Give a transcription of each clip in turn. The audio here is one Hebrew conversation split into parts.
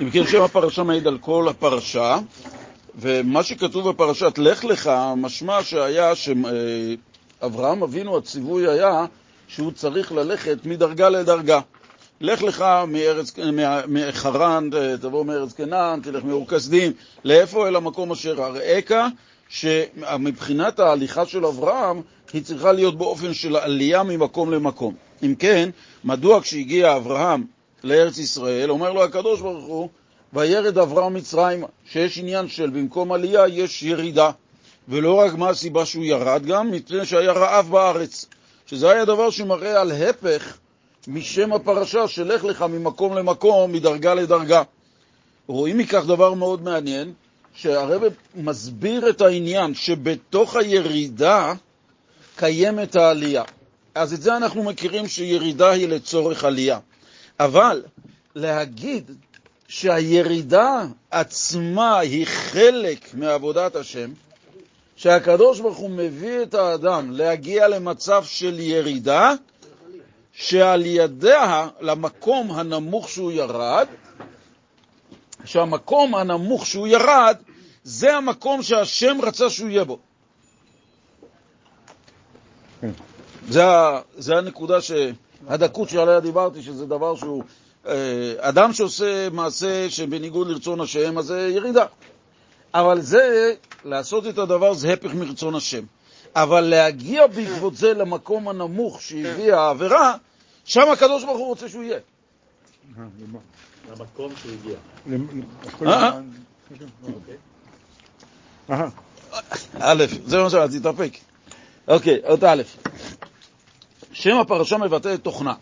אם כן, שם הפרשה מעיד על כל הפרשה, ומה שכתוב בפרשת לך לך, משמע שהיה שאברהם אבינו, הציווי היה שהוא צריך ללכת מדרגה לדרגה. לך לך מארץ, מחרן, תבוא מארץ כנען, תלך מאור כסדים, לאיפה? אל המקום אשר אראך, שמבחינת ההליכה של אברהם היא צריכה להיות באופן של עלייה ממקום למקום. אם כן, מדוע כשהגיע אברהם לארץ ישראל, אומר לו הקדוש ברוך הוא, וירד אברהם מצרימה, שיש עניין של במקום עלייה יש ירידה. ולא רק מה הסיבה שהוא ירד, גם מפני שהיה רעב בארץ, שזה היה דבר שמראה על הפך משם הפרשה, שלך לך ממקום למקום, מדרגה לדרגה. רואים מכך דבר מאוד מעניין, שהרב מסביר את העניין שבתוך הירידה קיימת העלייה. אז את זה אנחנו מכירים שירידה היא לצורך עלייה. אבל להגיד שהירידה עצמה היא חלק מעבודת השם, שהקדוש ברוך הוא מביא את האדם להגיע למצב של ירידה, שעל ידיה למקום הנמוך שהוא ירד, שהמקום הנמוך שהוא ירד, זה המקום שהשם רצה שהוא יהיה בו. כן. זה, זה הנקודה, הדקות שעליה דיברתי, שזה דבר שהוא... אה, אדם שעושה מעשה שבניגוד לרצון השם, אז זה ירידה. אבל זה, לעשות את הדבר זה הפך מרצון השם. אבל להגיע בעקבות זה למקום הנמוך שהביא העבירה, שם הקדוש ברוך הוא רוצה שהוא יהיה. למקום שהוא הגיע. אה? אוקיי. א', זה מה שרציתי, תתאפק. אוקיי, עוד א'. שם הפרשה מבטא את תוכנה.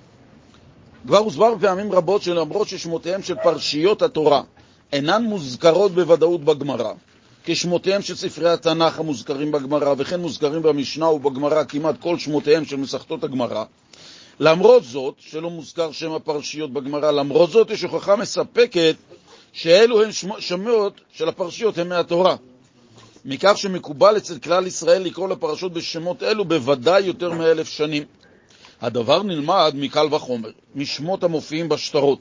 כבר הוסבר פעמים רבות שלמרות ששמותיהם של פרשיות התורה אינן מוזכרות בוודאות בגמרא, כשמותיהם של ספרי התנ"ך המוזכרים בגמרא, וכן מוזכרים במשנה ובגמרא כמעט כל שמותיהם של מסכתות הגמרא, למרות זאת, שלא מוזכר שם הפרשיות בגמרא, למרות זאת יש הוכחה מספקת שאלו הן שמות של הפרשיות הן מהתורה. מכך שמקובל אצל כלל ישראל לקרוא לפרשות בשמות אלו בוודאי יותר מאלף שנים. הדבר נלמד מקל וחומר, משמות המופיעים בשטרות.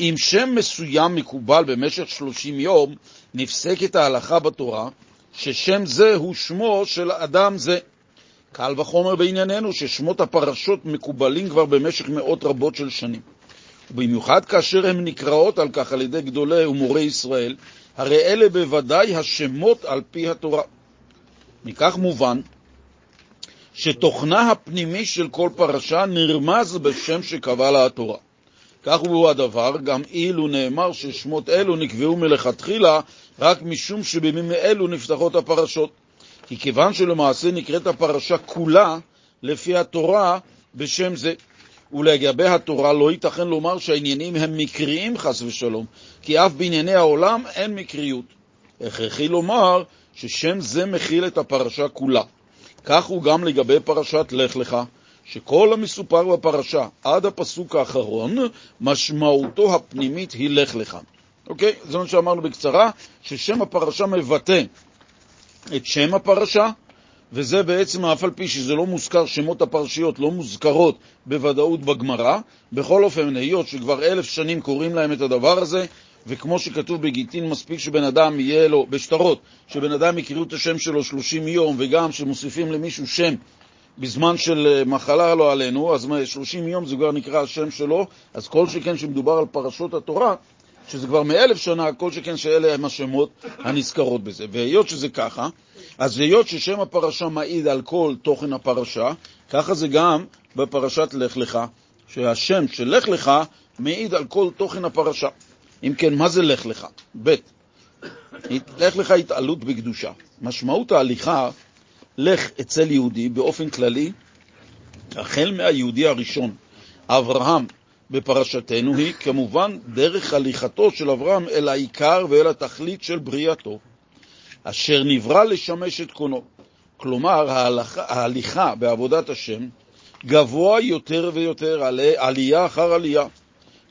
אם שם מסוים מקובל במשך שלושים יום, נפסקת ההלכה בתורה ששם זה הוא שמו של אדם זה. קל וחומר בענייננו ששמות הפרשות מקובלים כבר במשך מאות רבות של שנים. ובמיוחד כאשר הן נקראות על כך על ידי גדולי ומורי ישראל, הרי אלה בוודאי השמות על פי התורה. מכך מובן שתוכנה הפנימי של כל פרשה נרמז בשם שקבע לה התורה. כך הוא הדבר, גם אילו נאמר ששמות אלו נקבעו מלכתחילה רק משום שבימים אלו נפתחות הפרשות. כי כיוון שלמעשה נקראת הפרשה כולה לפי התורה בשם זה. ולגבי התורה לא ייתכן לומר שהעניינים הם מקריים חס ושלום, כי אף בענייני העולם אין מקריות. הכרחי לומר ששם זה מכיל את הפרשה כולה. כך הוא גם לגבי פרשת לך לך, שכל המסופר בפרשה עד הפסוק האחרון, משמעותו הפנימית היא לך לך. אוקיי? זה מה שאמרנו בקצרה, ששם הפרשה מבטא את שם הפרשה, וזה בעצם, אף על פי שזה לא מוזכר, שמות הפרשיות לא מוזכרות בוודאות בגמרא, בכל אופן, היות שכבר אלף שנים קוראים להם את הדבר הזה, וכמו שכתוב בגיטין, מספיק שבן אדם יהיה לו, בשטרות, שבן אדם יקראו את השם שלו 30 יום, וגם שמוסיפים למישהו שם בזמן של אה, מחלה לא עלינו, אז 30 יום זה כבר נקרא השם שלו, אז כל שכן שמדובר על פרשות התורה, שזה כבר מאלף שנה, כל שכן שאלה הם השמות הנזכרות בזה. והיות שזה ככה, אז היות ששם הפרשה מעיד על כל תוכן הפרשה, ככה זה גם בפרשת לך לך, שהשם של לך לך מעיד על כל תוכן הפרשה. אם כן, מה זה לך לך? ב' לך לך התעלות בקדושה. משמעות ההליכה, לך אצל יהודי באופן כללי, החל מהיהודי הראשון, אברהם, בפרשתנו היא כמובן דרך הליכתו של אברהם אל העיקר ואל התכלית של בריאתו, אשר נברא לשמש את קונו. כלומר, ההליכה, ההליכה בעבודת השם גבוה יותר ויותר, עלייה אחר עלייה.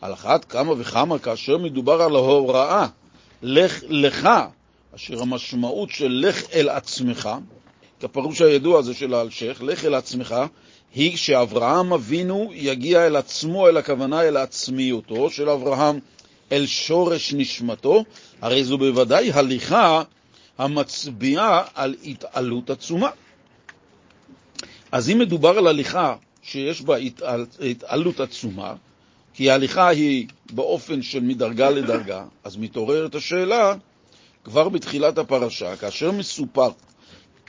על אחת כמה וכמה כאשר מדובר על ההוראה, לך לך, אשר המשמעות של לך אל עצמך, כפירוש הידוע הזה של האלשך, לך אל עצמך, היא שאברהם אבינו יגיע אל עצמו, אל הכוונה אל עצמיותו של אברהם, אל שורש נשמתו, הרי זו בוודאי הליכה המצביעה על התעלות עצומה. אז אם מדובר על הליכה שיש בה התעלות עצומה, כי ההליכה היא באופן של מדרגה לדרגה, אז מתעוררת השאלה, כבר בתחילת הפרשה, כאשר מסופר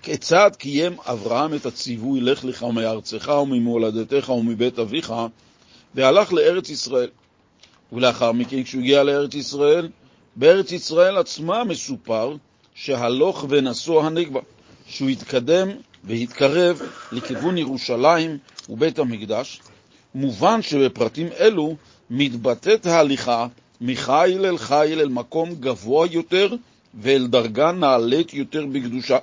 כיצד קיים אברהם את הציווי לך לך מארצך וממולדתך ומבית אביך, והלך לארץ ישראל. ולאחר מכן, כשהוא הגיע לארץ ישראל, בארץ ישראל עצמה מסופר שהלוך ונשוא הנגבה, שהוא התקדם והתקרב לכיוון ירושלים ובית המקדש, מובן שבפרטים אלו מתבטאת ההליכה מחיל אל חיל אל מקום גבוה יותר ואל דרגה נעלית יותר בקדושה.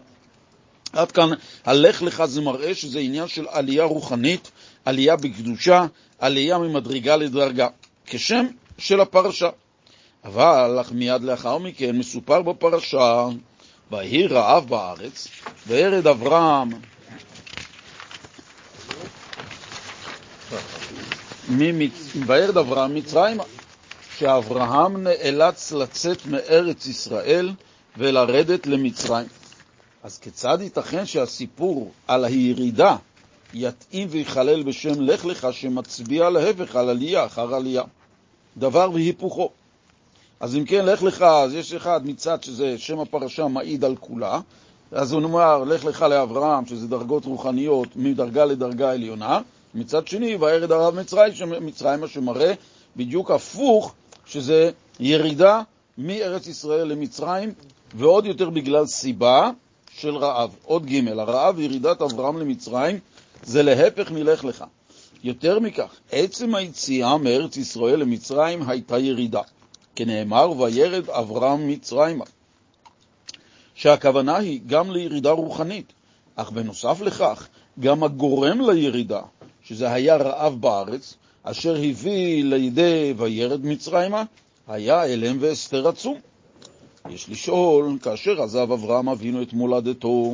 עד כאן, הלך לך זה מראה שזה עניין של עלייה רוחנית, עלייה בקדושה, עלייה ממדרגה לדרגה, כשם של הפרשה. אבל מיד לאחר מכן מסופר בפרשה, ויהי רעב בארץ, וירד אברהם וירד אברהם מצרימה, שאברהם נאלץ לצאת מארץ ישראל ולרדת למצרים. אז כיצד ייתכן שהסיפור על הירידה יתאים ויחלל בשם לך לך, שמצביע להפך על עלייה אחר עלייה? דבר והיפוכו. אז אם כן, לך לך, אז יש אחד מצד שזה שם הפרשה מעיד על כולה, אז הוא נאמר, לך לך לאברהם, שזה דרגות רוחניות מדרגה לדרגה עליונה, מצד שני, וירד הרב מצרים, שמראה בדיוק הפוך, שזה ירידה מארץ ישראל למצרים, ועוד יותר בגלל סיבה של רעב. עוד ג' הרעב וירידת אברהם למצרים זה להפך מלך לך. יותר מכך, עצם היציאה מארץ ישראל למצרים הייתה ירידה, כנאמר, וירד אברהם מצרימה, שהכוונה היא גם לירידה רוחנית, אך בנוסף לכך, גם הגורם לירידה, שזה היה רעב בארץ, אשר הביא לידי וירד מצרימה, היה אלם והסתר עצום. יש לשאול, כאשר עזב אברהם אבינו את מולדתו,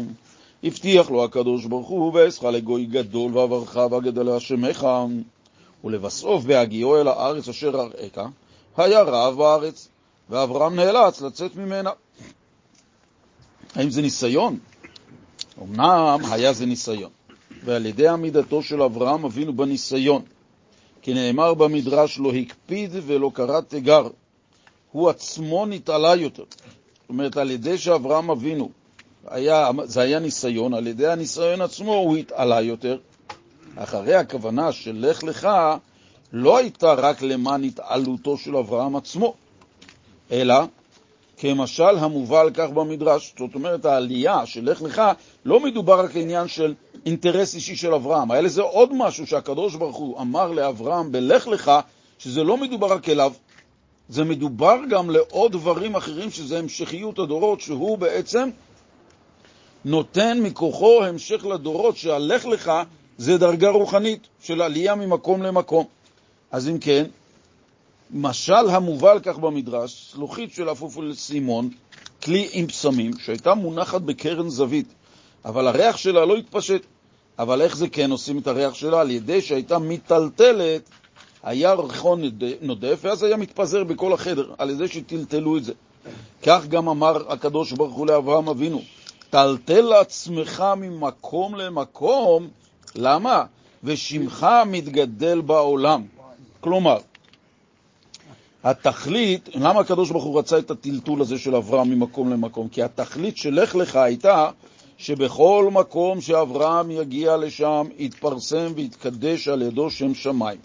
הבטיח לו הקדוש ברוך הוא, ואעשך לגוי גדול ואברך ואגדלה שמך, ולבסוף בהגיעו אל הארץ אשר אראך, היה רעב בארץ, ואברהם נאלץ לצאת ממנה. האם זה ניסיון? אמנם היה זה ניסיון, ועל ידי עמידתו של אברהם אבינו בניסיון, כי נאמר במדרש לא הקפיד ולא קרא תיגר, הוא עצמו נתעלה יותר. זאת אומרת, על ידי שאברהם אבינו, היה, זה היה ניסיון, על ידי הניסיון עצמו הוא התעלה יותר. אחרי הכוונה של לך לך, לא הייתה רק למען התעלותו של אברהם עצמו, אלא כמשל המובא על כך במדרש. זאת אומרת, העלייה של לך לך, לא מדובר רק עניין של אינטרס אישי של אברהם. היה לזה עוד משהו שהקדוש ברוך הוא אמר לאברהם בלך לך, שזה לא מדובר רק אליו, זה מדובר גם לעוד דברים אחרים, שזה המשכיות הדורות, שהוא בעצם נותן מכוחו המשך לדורות, שהלך לך זה דרגה רוחנית של עלייה ממקום למקום. אז אם כן, משל המובא על כך במדרש, שלוחית של אפופו סימון, כלי עם פסמים, שהייתה מונחת בקרן זווית, אבל הריח שלה לא התפשט. אבל איך זה כן עושים את הריח שלה? על ידי שהייתה מיטלטלת, היה ריחון נודף, ואז היה מתפזר בכל החדר, על ידי שטלטלו את זה. כך גם אמר הקדוש ברוך הוא לאברהם אבינו, טלטל לעצמך ממקום למקום, למה? ושמך מתגדל בעולם. כלומר, התכלית, למה הקדוש ברוך הוא רצה את הטלטול הזה של אברהם ממקום למקום? כי התכלית של לך לך הייתה שבכל מקום שאברהם יגיע לשם, יתפרסם ויתקדש על ידו שם שמיים.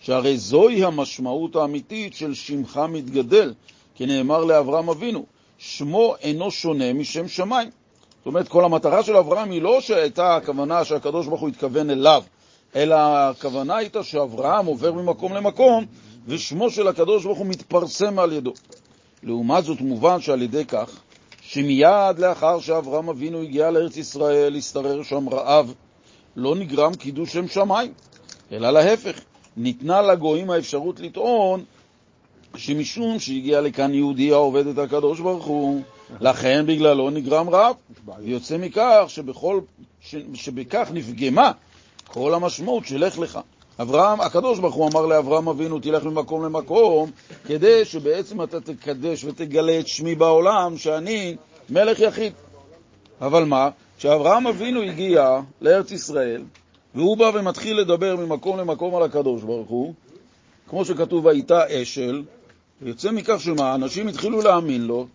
שהרי זוהי המשמעות האמיתית של שמך מתגדל, כי נאמר לאברהם אבינו, שמו אינו שונה משם שמיים. זאת אומרת, כל המטרה של אברהם היא לא שהייתה הכוונה שהקדוש ברוך הוא התכוון אליו, אלא הכוונה הייתה שאברהם עובר ממקום למקום, ושמו של הקדוש ברוך הוא מתפרסם על ידו. לעומת זאת מובן שעל ידי כך, שמיד לאחר שאברהם אבינו הגיע לארץ ישראל, השתרר שם רעב, לא נגרם קידוש שם שמיים, אלא להפך, ניתנה לגויים האפשרות לטעון שמשום שהגיע לכאן יהודי העובד את הקדוש ברוך הוא, לכן בגללו נגרם רעב. ויוצא מכך שבכל, ש, שבכך נפגמה כל המשמעות של לך לך. אברהם, הקדוש ברוך הוא אמר לאברהם אבינו, תלך ממקום למקום, כדי שבעצם אתה תקדש ותגלה את שמי בעולם, שאני מלך יחיד. אבל מה? כשאברהם אבינו הגיע לארץ ישראל, והוא בא ומתחיל לדבר ממקום למקום על הקדוש ברוך הוא, כמו שכתוב, והייתה אשל, ויוצא מכך שמה? אנשים התחילו להאמין לו,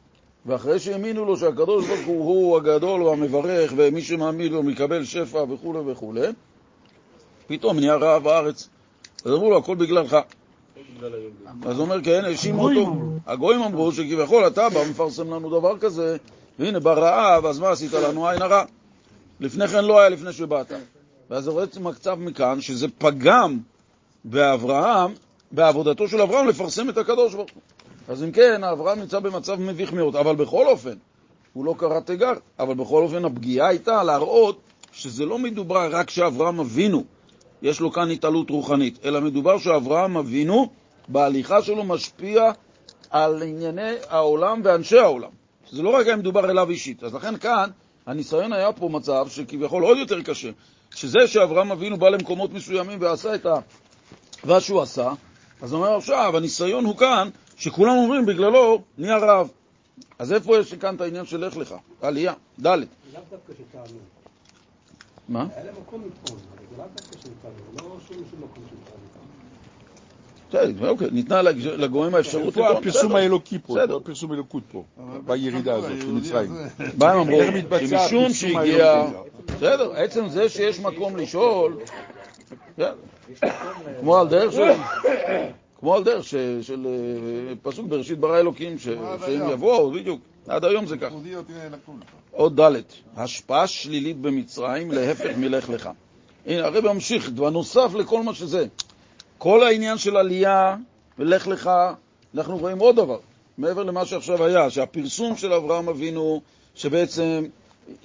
ואחרי שהאמינו לו שהקדוש ברוך הוא הוא הגדול, הוא המברך, ומי שמאמין לו מקבל שפע וכו' וכו', פתאום נהיה רעב בארץ. אז אמרו לו, הכל בגללך. אז הוא אומר, כן, האשימו אותו. הגויים אמרו שכביכול אתה בא ומפרסם לנו דבר כזה, והנה ברעב, אז מה עשית לנו עין הרע? לפני כן לא היה לפני שבאת. ואז בעצם הקצב מכאן שזה פגם באברהם, בעבודתו של אברהם לפרסם את הקדוש ברוך הוא. אז אם כן, אברהם נמצא במצב מביך מאוד, אבל בכל אופן, הוא לא קרא תיגר, אבל בכל אופן הפגיעה הייתה להראות שזה לא מדובר רק שאברהם אבינו, יש לו כאן התעלות רוחנית, אלא מדובר שאברהם אבינו, בהליכה שלו משפיע על ענייני העולם ואנשי העולם. זה לא רק היה מדובר אליו אישית. אז לכן כאן, הניסיון היה פה מצב שכביכול עוד יותר קשה, שזה שאברהם אבינו בא למקומות מסוימים ועשה את מה שהוא עשה, אז הוא אומר עכשיו, הניסיון הוא כאן, שכולם אומרים בגללו נהיה רב. אז איפה יש כאן את העניין של לך לך? עלייה, ד'. לאו דווקא שטענו. מה? היה להם מקום לטעון, לא. בסדר, אוקיי, ניתנה לגורם האפשרות לטעון. איפה הפרסום האלוקי פה? איפה הפרסום האלוקות פה? בירידה הזאת למצרים. מה הם אמרו? שמשום שהגיע... בסדר, עצם זה שיש מקום לשאול, כמו על דרך של... כמו על דרך של אה, פסוק בראשית ברא אלוקים, שהם יבואו, בדיוק, עד היום זה ככה. עוד ד' השפעה שלילית במצרים, להפך מלך לך. הנה, הרב ממשיך, בנוסף לכל מה שזה. כל העניין של עלייה ולך לך, אנחנו רואים עוד דבר, מעבר למה שעכשיו היה, שהפרסום של אברהם אבינו, שבעצם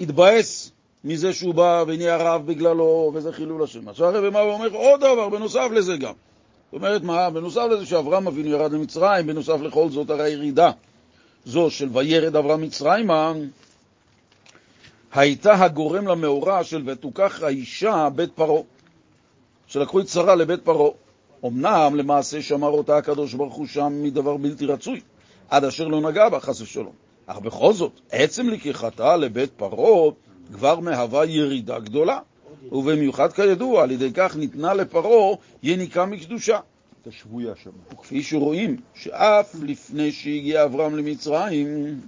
התבאס מזה שהוא בא ונהיה רב בגללו, וזה חילול השם. עכשיו הרב מה הוא אומר? עוד דבר, בנוסף לזה גם. זאת אומרת מה? בנוסף לזה שאברהם אבינו ירד למצרים, בנוסף לכל זאת הרי הירידה זו של וירד אברהם מצרימה, הייתה הגורם למאורע של ותוקח האישה בית פרעה, שלקחו את שרה לבית פרעה. אמנם למעשה שמר אותה הקדוש ברוך הוא שם מדבר בלתי רצוי, עד אשר לא נגע בה, חס ושלום. אך בכל זאת, עצם לקיחתה לבית פרעה כבר מהווה ירידה גדולה, ובמיוחד כידוע, על ידי כך ניתנה לפרעה יניקה מקדושה. השבויה שם. וכפי שרואים, שאף לפני שהגיע אברהם למצרים,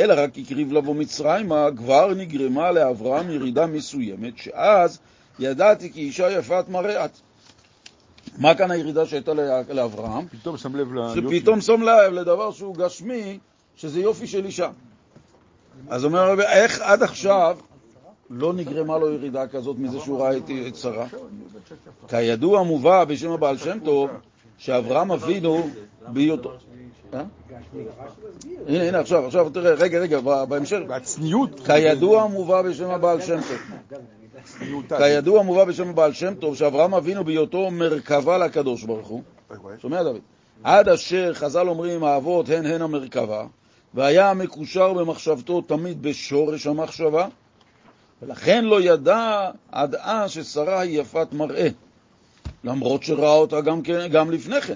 אלא רק הקריב לבוא מצרימה, כבר נגרמה לאברהם ירידה מסוימת, שאז ידעתי כי אישה יפת מראה את. מה כאן הירידה שהייתה לאברהם? פתאום שם לב ליופי. שפתאום שם לב לדבר שהוא גשמי, שזה יופי של אישה. אז אומר הרב, איך עד עכשיו לא נגרמה לו ירידה כזאת מזה שהוא ראה את שרה? כידוע מובא בשם הבעל שם טוב, שאברהם אבינו בהיותו... אה? הנה, הנה, עכשיו, עכשיו, תראה, רגע, רגע, בהמשך. והצניעות. כידוע מובא בשם הבעל שם טוב. כידוע מובא בשם הבעל שם טוב, שאברהם אבינו בהיותו מרכבה לקדוש ברוך הוא. שומע, דוד? עד אשר חז"ל אומרים, האבות הן הן המרכבה, והיה מקושר במחשבתו תמיד בשורש המחשבה, ולכן לא ידע עד אז ששרה היא יפת מראה, למרות שראה אותה גם, כן, גם לפני כן,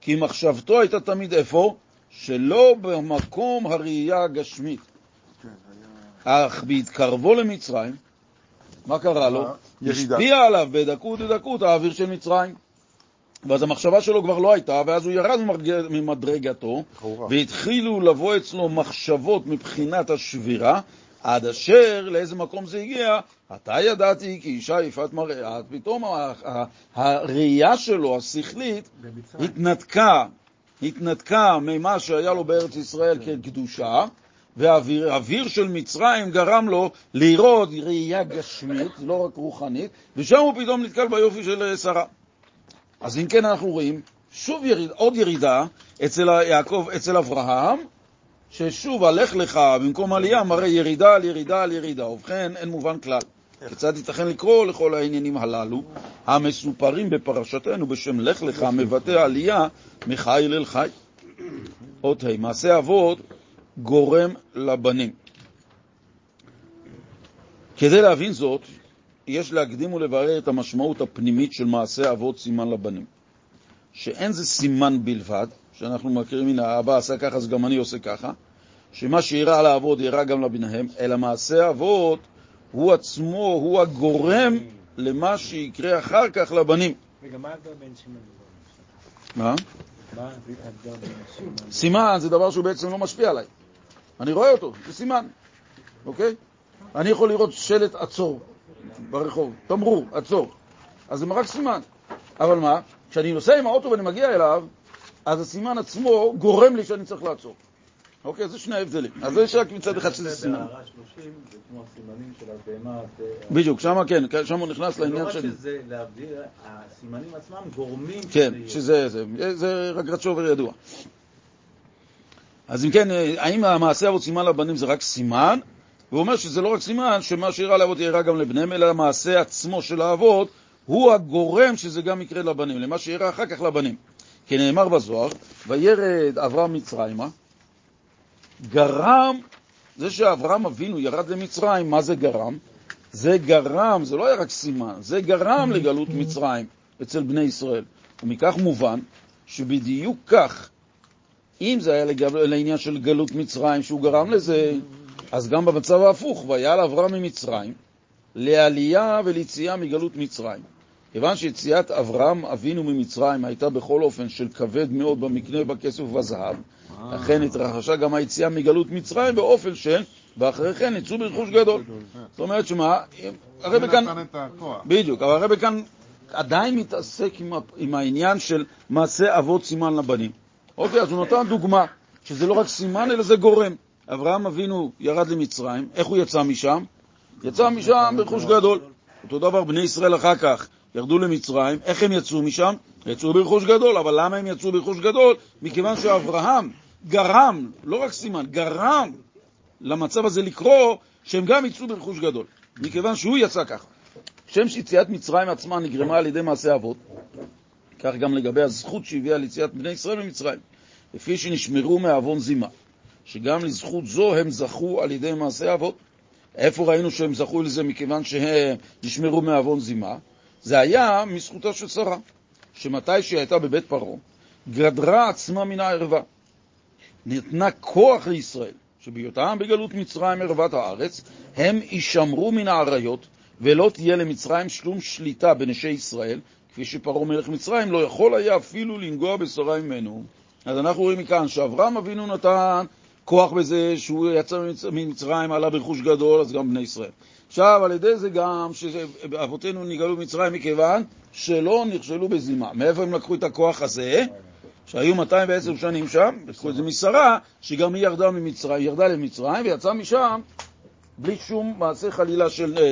כי מחשבתו הייתה תמיד איפה? שלא במקום הראייה הגשמית. אך בהתקרבו למצרים, מה קרה לו? השפיע עליו בדקות ודקות האוויר של מצרים. ואז המחשבה שלו כבר לא הייתה, ואז הוא ירד ממדרגתו, והתחילו לבוא אצלו מחשבות מבחינת השבירה, עד אשר לאיזה מקום זה הגיע, עתה ידעתי כי אישה יפת מראה, פתאום הראייה שלו, השכלית, התנתקה, התנתקה ממה שהיה לו בארץ ישראל כן. כקדושה, והאוויר של מצרים גרם לו לראות ראייה גשמית, לא רק רוחנית, ושם הוא פתאום נתקל ביופי של שרה. אז אם כן אנחנו רואים שוב יריד, עוד ירידה אצל יעקב, אצל אברהם, ששוב, הלך לך במקום עלייה מראה ירידה על ירידה על ירידה. ובכן, אין מובן כלל. כיצד ייתכן לקרוא לכל העניינים הללו, המסופרים בפרשתנו בשם לך לך, מבטא עלייה מחיל אל חי. אות ה', מעשה אבות גורם לבנים. כדי להבין זאת, יש להקדים ולברר את המשמעות הפנימית של מעשה אבות סימן לבנים. שאין זה סימן בלבד, שאנחנו מכירים מן האבא עשה ככה, אז גם אני עושה ככה, שמה שאירע לאבות אירע גם לבניהם, אלא מעשה אבות הוא עצמו, הוא הגורם למה שיקרה אחר כך לבנים. רגע, מה ההבדל בין סימן מה? סימן זה דבר שהוא בעצם לא משפיע עליי. אני רואה אותו, זה סימן, אוקיי? אני יכול לראות שלט עצור ברחוב, תמרור, עצור. אז זה רק סימן. אבל מה? כשאני נוסע עם האוטו ואני מגיע אליו, אז הסימן עצמו גורם לי שאני צריך לעצור. אוקיי, זה שני ההבדלים. אז יש רק מצד אחד שזה סימן. בהערה 30 זה כמו הסימנים של הבהמה. בדיוק, שמה כן, שם הוא נכנס לא לעניין רק של... שזה להבדיל, הסימנים עצמם גורמים כן, שזה זה, זה רגרת שובר ידוע. אז אם כן, האם המעשה אבות סימן לבנים זה רק סימן? והוא אומר שזה לא רק סימן, שמה שאירע לאבות יארע גם לבניהם, אלא המעשה עצמו של האבות הוא הגורם שזה גם יקרה לבנים, למה שאירע אחר כך לבנים. כי נאמר בזוהר, וירד אברהם מצרימה, גרם, זה שאברהם אבינו ירד למצרים, מה זה גרם? זה גרם, זה לא היה רק סימן, זה גרם לגלות מצרים אצל בני ישראל. ומכך מובן שבדיוק כך, אם זה היה לגב, לעניין של גלות מצרים שהוא גרם לזה, אז גם במצב ההפוך, והיה לאברהם ממצרים לעלייה וליציאה מגלות מצרים. כיוון שיציאת אברהם אבינו ממצרים הייתה בכל אופן של כבד מאוד במקנה, בכסף ובזהב, לכן התרחשה גם היציאה מגלות מצרים באופן של, ואחרי כן יצאו ברכוש גדול. זאת אומרת שמה, הרב כאן... בדיוק, אבל הרב כאן עדיין מתעסק עם, העניין של מעשה אבות סימן לבנים. אוקיי, אז הוא נתן דוגמה, שזה לא רק סימן, אלא זה גורם. אברהם אבינו ירד למצרים, איך הוא יצא משם? יצא משם ברכוש גדול. אותו דבר בני ישראל אחר כך ירדו למצרים, איך הם יצאו משם? יצאו ברכוש גדול, אבל למה הם יצאו ברכוש גדול? מכיוון שאברהם גרם, לא רק סימן, גרם למצב הזה לקרוא שהם גם יצאו ברכוש גדול, מכיוון שהוא יצא ככה. כשם שיציאת מצרים עצמה נגרמה על ידי מעשה אבות, כך גם לגבי הזכות שהביאה ליציאת בני ישראל ממצרים, לפי שנשמרו מעוון זימה, שגם לזכות זו הם זכו על ידי מעשה אבות. איפה ראינו שהם זכו לזה מכיוון שהם נשמרו מעוון זימה? זה היה מזכותה של שרה, שמתי שהיא הייתה בבית פרעה, גדרה עצמה מן הערווה. נתנה כוח לישראל, שבהיותם בגלות מצרים ערוות הארץ, הם יישמרו מן האריות, ולא תהיה למצרים שום שליטה בנשי ישראל, כפי שפרעה מלך מצרים לא יכול היה אפילו לנגוע בשרה ממנו. אז אנחנו רואים מכאן שאברהם אבינו נתן כוח בזה שהוא יצא ממצ- ממצרים, עלה ברכוש גדול, אז גם בני ישראל. עכשיו, על ידי זה גם שאבותינו נגאלו במצרים מכיוון שלא נכשלו בזימה. מאיפה הם לקחו את הכוח הזה? שהיו 210 שנים שם, לקחו את זה משרה, שגם היא ירדה ממצרים, ירדה למצרים ויצאה משם בלי שום מעשה חלילה של אה,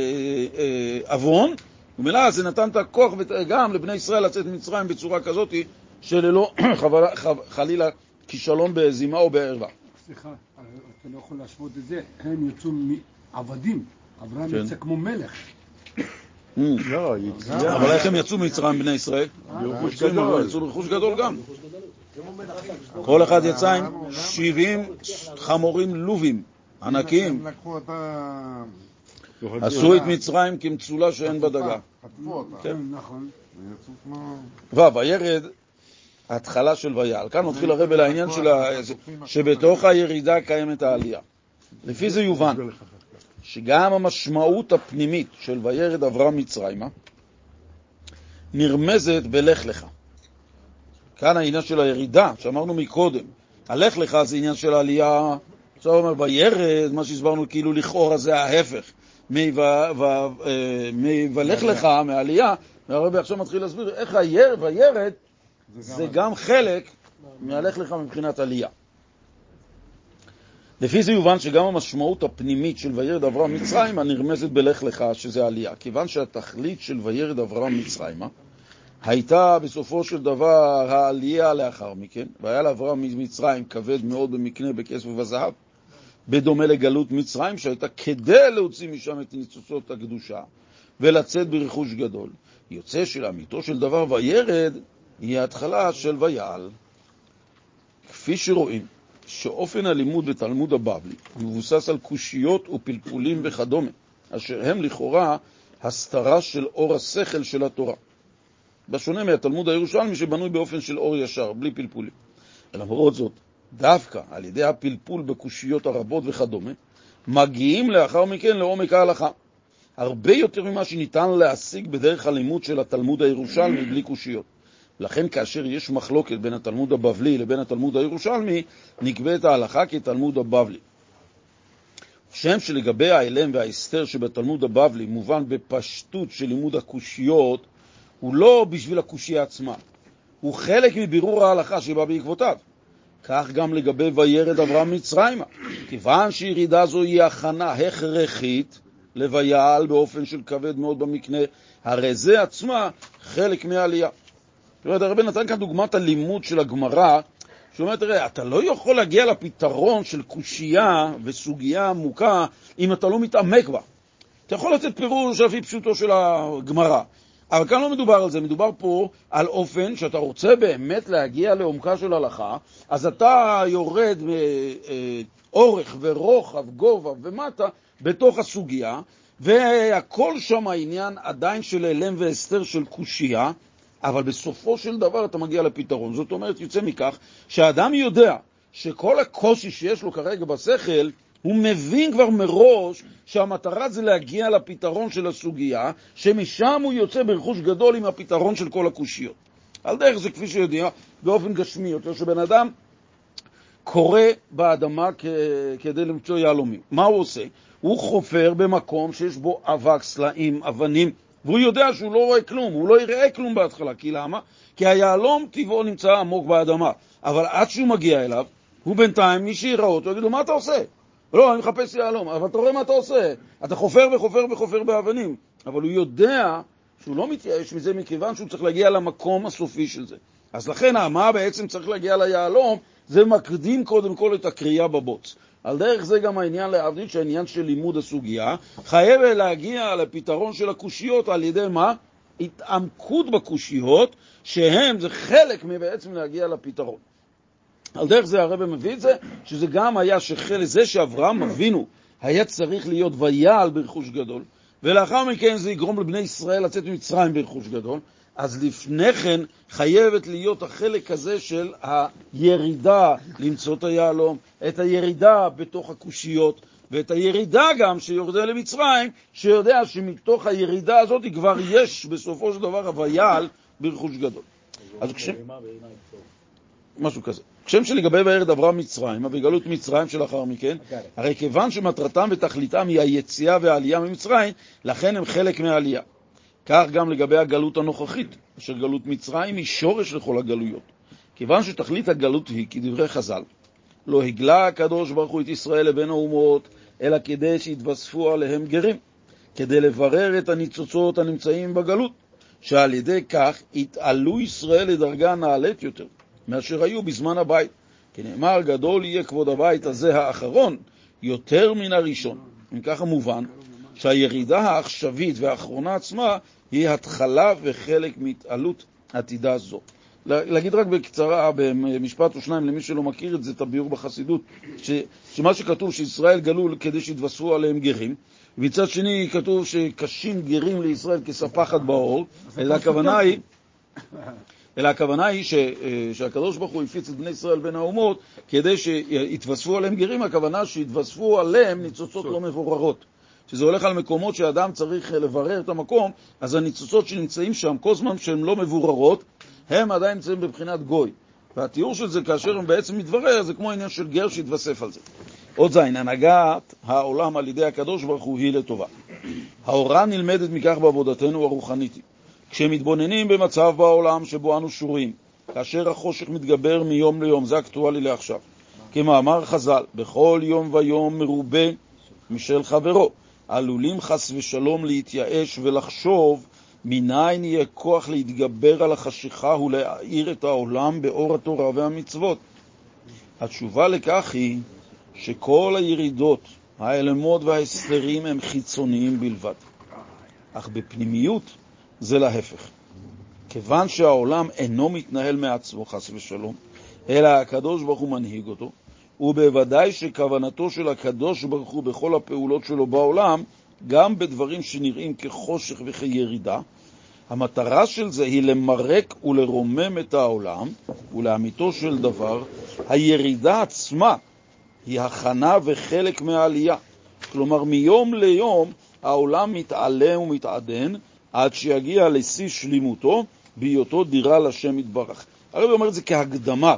אה, עוון, ומילא זה נתן את הכוח ות- גם לבני ישראל לצאת ממצרים בצורה כזאת שללא חלילה כישלון בזימה או בערווה. סליחה, אתה לא יכול להשוות את זה. הם יצאו מעבדים. אברהם כן. יצא כמו מלך. לא, יציאה. אבל איך הם יצאו ממצרים בני ישראל? ברכוש יצאו עם- גדול. יצאו ברכוש גדול גם. כל אחד יצא עם 70 חמורים לובים ענקיים. עשו את מצרים כמצולה שאין בה דגה. חטפו אותה. כן. נכון. ו' וירד ההתחלה של ויעל. כאן מתחיל הרב לעניין. שבתוך הירידה קיימת העלייה. לפי זה יובן שגם המשמעות הפנימית של וירד אברהם מצרימה נרמזת בלך לך. כאן העניין של הירידה, שאמרנו מקודם. הלך לך זה עניין של העלייה, עכשיו הוא אומר וירד, מה שהסברנו כאילו לכאורה זה ההפך. מ"ולך לך", מהעלייה, והרבי עכשיו מתחיל להסביר איך היר, וירד זה גם חלק מהלך לך מבחינת עלייה. לפי זה יובן שגם המשמעות הפנימית של וירד אברהם מצרימה נרמזת בלך לך, שזה עלייה. כיוון שהתכלית של וירד אברהם מצרימה הייתה בסופו של דבר העלייה לאחר מכן, והיה לאברהם ממצרים כבד מאוד במקנה, בכסף ובזהב, בדומה לגלות מצרים שהייתה כדי להוציא משם את ניצוצות הקדושה ולצאת ברכוש גדול. יוצא שלאמיתו של דבר וירד היא ההתחלה של ויעל. כפי שרואים שאופן הלימוד בתלמוד הבבלי מבוסס על קושיות ופלפולים וכדומה, אשר הם לכאורה הסתרה של אור השכל של התורה. בשונה מהתלמוד הירושלמי שבנוי באופן של אור ישר, בלי פלפולים. למרות זאת, דווקא על ידי הפלפול בקושיות הרבות וכדומה, מגיעים לאחר מכן לעומק ההלכה. הרבה יותר ממה שניתן להשיג בדרך הלימוד של התלמוד הירושלמי בלי קושיות. לכן כאשר יש מחלוקת בין התלמוד הבבלי לבין התלמוד הירושלמי, נקבעת ההלכה כתלמוד הבבלי. שם שלגבי האלם וההסתר שבתלמוד הבבלי מובן בפשטות של לימוד הקושיות, הוא לא בשביל הקושייה עצמה, הוא חלק מבירור ההלכה שבא בעקבותיו. כך גם לגבי וירד אברהם מצרימה, כיוון שירידה זו היא הכנה הכרחית לויעל באופן של כבד מאוד במקנה, הרי זה עצמה חלק מהעלייה. זאת אומרת, הרבי נתן כאן דוגמת הלימוד של הגמרא, שאומר, תראה, אתה לא יכול להגיע לפתרון של קושייה וסוגיה עמוקה אם אתה לא מתעמק בה. אתה יכול לתת פירוש לפי פשוטו של הגמרא, אבל כאן לא מדובר על זה, מדובר פה על אופן שאתה רוצה באמת להגיע לעומקה של הלכה, אז אתה יורד מאורך ורוחב, גובה ומטה בתוך הסוגיה, והכל שם העניין עדיין של הלם והסתר של קושייה, אבל בסופו של דבר אתה מגיע לפתרון. זאת אומרת, יוצא מכך שהאדם יודע שכל הקושי שיש לו כרגע בשכל, הוא מבין כבר מראש שהמטרה זה להגיע לפתרון של הסוגיה, שמשם הוא יוצא ברכוש גדול עם הפתרון של כל הקושיות. על דרך זה, כפי שיודע, באופן גשמי יותר, שבן אדם קורא באדמה כדי למצוא יהלומים. מה הוא עושה? הוא חופר במקום שיש בו אבק, סלעים, אבנים, והוא יודע שהוא לא רואה כלום, הוא לא יראה כלום בהתחלה. כי למה? כי היהלום טבעו נמצא עמוק באדמה. אבל עד שהוא מגיע אליו, הוא בינתיים, מי שיראה אותו יגיד לו, מה אתה עושה? לא, אני מחפש יהלום. אבל אתה רואה מה אתה עושה. אתה חופר וחופר וחופר באבנים. אבל הוא יודע שהוא לא מתייאש מזה מכיוון שהוא צריך להגיע למקום הסופי של זה. אז לכן, מה בעצם צריך להגיע ליהלום? זה מקדים קודם כל את הקריאה בבוץ. על דרך זה גם העניין להבדיל שהעניין של לימוד הסוגיה חייב להגיע לפתרון של הקושיות על ידי מה? התעמקות בקושיות, שהם, זה חלק מבעצם להגיע לפתרון. על דרך זה הרב מביא את זה, שזה גם היה שחלק זה שאברהם אבינו היה צריך להיות ויעל ברכוש גדול, ולאחר מכן זה יגרום לבני ישראל לצאת ממצרים ברכוש גדול, אז לפני כן חייבת להיות החלק הזה של הירידה למצוא את היהלום, את הירידה בתוך הקושיות, ואת הירידה גם שיורדה למצרים, שיודע שמתוך הירידה הזאת כבר יש בסופו של דבר הוויעל ברכוש גדול. אז כש... משהו כזה. כשם שלגבי וירד אברהם מצרים, וגלות מצרים שלאחר מכן, הרי כיוון שמטרתם ותכליתם היא היציאה והעלייה ממצרים, לכן הם חלק מהעלייה. כך גם לגבי הגלות הנוכחית, אשר גלות מצרים היא שורש לכל הגלויות. כיוון שתכלית הגלות היא, כדברי חז"ל, לא הגלה הקדוש ברוך הוא את ישראל לבין האומות, אלא כדי שיתווספו עליהם גרים, כדי לברר את הניצוצות הנמצאים בגלות, שעל ידי כך יתעלו ישראל לדרגה נעלית יותר מאשר היו בזמן הבית. כי נאמר, גדול יהיה כבוד הבית הזה האחרון יותר מן הראשון. אם ככה מובן שהירידה העכשווית והאחרונה עצמה היא התחלה וחלק מהתעלות עתידה זו. להגיד רק בקצרה, במשפט או שניים, למי שלא מכיר את זה, את הביאור בחסידות, ש, שמה שכתוב שישראל גלו כדי שיתווספו עליהם גרים, ומצד שני כתוב שקשים גרים לישראל כספחת באור, אלא הכוונה היא... אלא הכוונה היא ש, שהקדוש ברוך הוא הפיץ את בני ישראל בין האומות כדי שיתווספו עליהם גרים, הכוונה שיתווספו עליהם ניצוצות לא מבוררות. שזה הולך על מקומות שאדם צריך לברר את המקום, אז הניצוצות שנמצאים שם, כל זמן שהן לא מבוררות, הם עדיין נמצאים בבחינת גוי. והתיאור של זה, כאשר הם בעצם מתברר, זה כמו עניין של גר שהתווסף על זה. עוד זין, הנהגת העולם על ידי הקדוש ברוך הוא היא לטובה. ההוראה נלמדת מכך בעבודתנו הרוחנית. כשמתבוננים במצב בעולם שבו אנו שורים, כאשר החושך מתגבר מיום ליום, זה אקטואלי לעכשיו. כמאמר חז"ל, בכל יום ויום מרובה משל חברו. עלולים חס ושלום להתייאש ולחשוב מניין יהיה כוח להתגבר על החשיכה ולהאיר את העולם באור התורה והמצוות. התשובה לכך היא שכל הירידות, האלמות וההסתרים הם חיצוניים בלבד, אך בפנימיות זה להפך. כיוון שהעולם אינו מתנהל מעצמו, חס ושלום, אלא הקדוש ברוך הוא מנהיג אותו, ובוודאי שכוונתו של הקדוש ברוך הוא בכל הפעולות שלו בעולם, גם בדברים שנראים כחושך וכירידה, המטרה של זה היא למרק ולרומם את העולם, ולאמיתו של דבר, הירידה עצמה היא הכנה וחלק מהעלייה. כלומר, מיום ליום העולם מתעלה ומתעדן עד שיגיע לשיא שלימותו בהיותו דירה לשם יתברך. הרב אומר את זה כהקדמה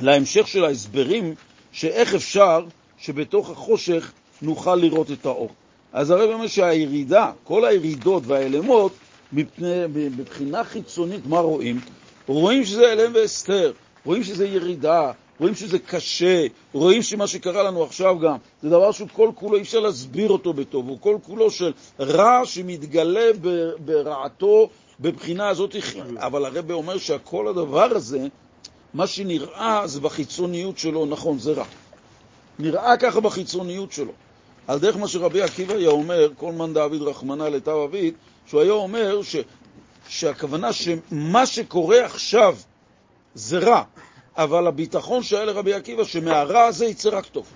להמשך של ההסברים שאיך אפשר שבתוך החושך נוכל לראות את האור. אז הרב אומר שהירידה, כל הירידות והאלמות, מבחינה חיצונית, מה רואים? רואים שזה אלם והסתר, רואים שזה ירידה, רואים שזה קשה, רואים שמה שקרה לנו עכשיו גם, זה דבר שהוא כל כולו, אי אפשר להסביר אותו בטוב, הוא כל כולו של רע שמתגלה ברעתו בבחינה הזאת, אבל הרב אומר שכל הדבר הזה, מה שנראה זה בחיצוניות שלו, נכון, זה רע. נראה ככה בחיצוניות שלו. על דרך מה שרבי עקיבא היה אומר, כל מאן דאביד רחמנא לטב אביד, שהוא היה אומר ש, שהכוונה שמה שקורה עכשיו זה רע, אבל הביטחון שהיה לרבי עקיבא שמהרע הזה יצא רק טוב.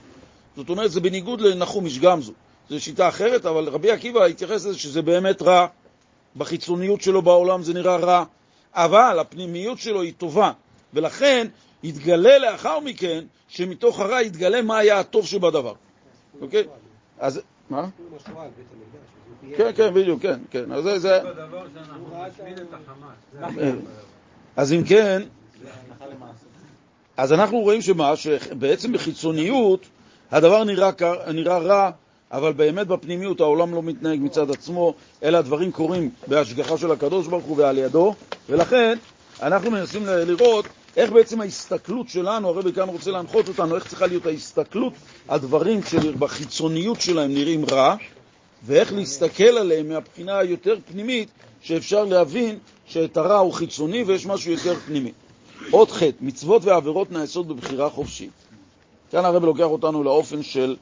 זאת אומרת, זה בניגוד לנחום איש גמזו. זו שיטה אחרת, אבל רבי עקיבא התייחס לזה שזה באמת רע. בחיצוניות שלו בעולם זה נראה רע, אבל הפנימיות שלו היא טובה, ולכן יתגלה לאחר מכן שמתוך הרע יתגלה מה היה הטוב שבדבר. אוקיי? אז... מה? כן, כן, בדיוק, כן, כן. אז זה... אז אם כן, אז אנחנו רואים שמה, שבעצם בחיצוניות הדבר נראה, נראה רע, אבל באמת בפנימיות העולם לא מתנהג מצד עצמו, אלא הדברים קורים בהשגחה של הקדוש ברוך הוא ועל ידו, ולכן אנחנו מנסים לראות איך בעצם ההסתכלות שלנו, הרבי כאן רוצה להנחות אותנו, איך צריכה להיות ההסתכלות על דברים שבחיצוניות שלהם נראים רע, ואיך להסתכל עליהם מהבחינה היותר פנימית, שאפשר להבין שאת הרע הוא חיצוני ויש משהו יותר פנימי. עוד חטא, מצוות ועבירות נעשות בבחירה חופשית. כאן הרבי לוקח אותנו לאופן של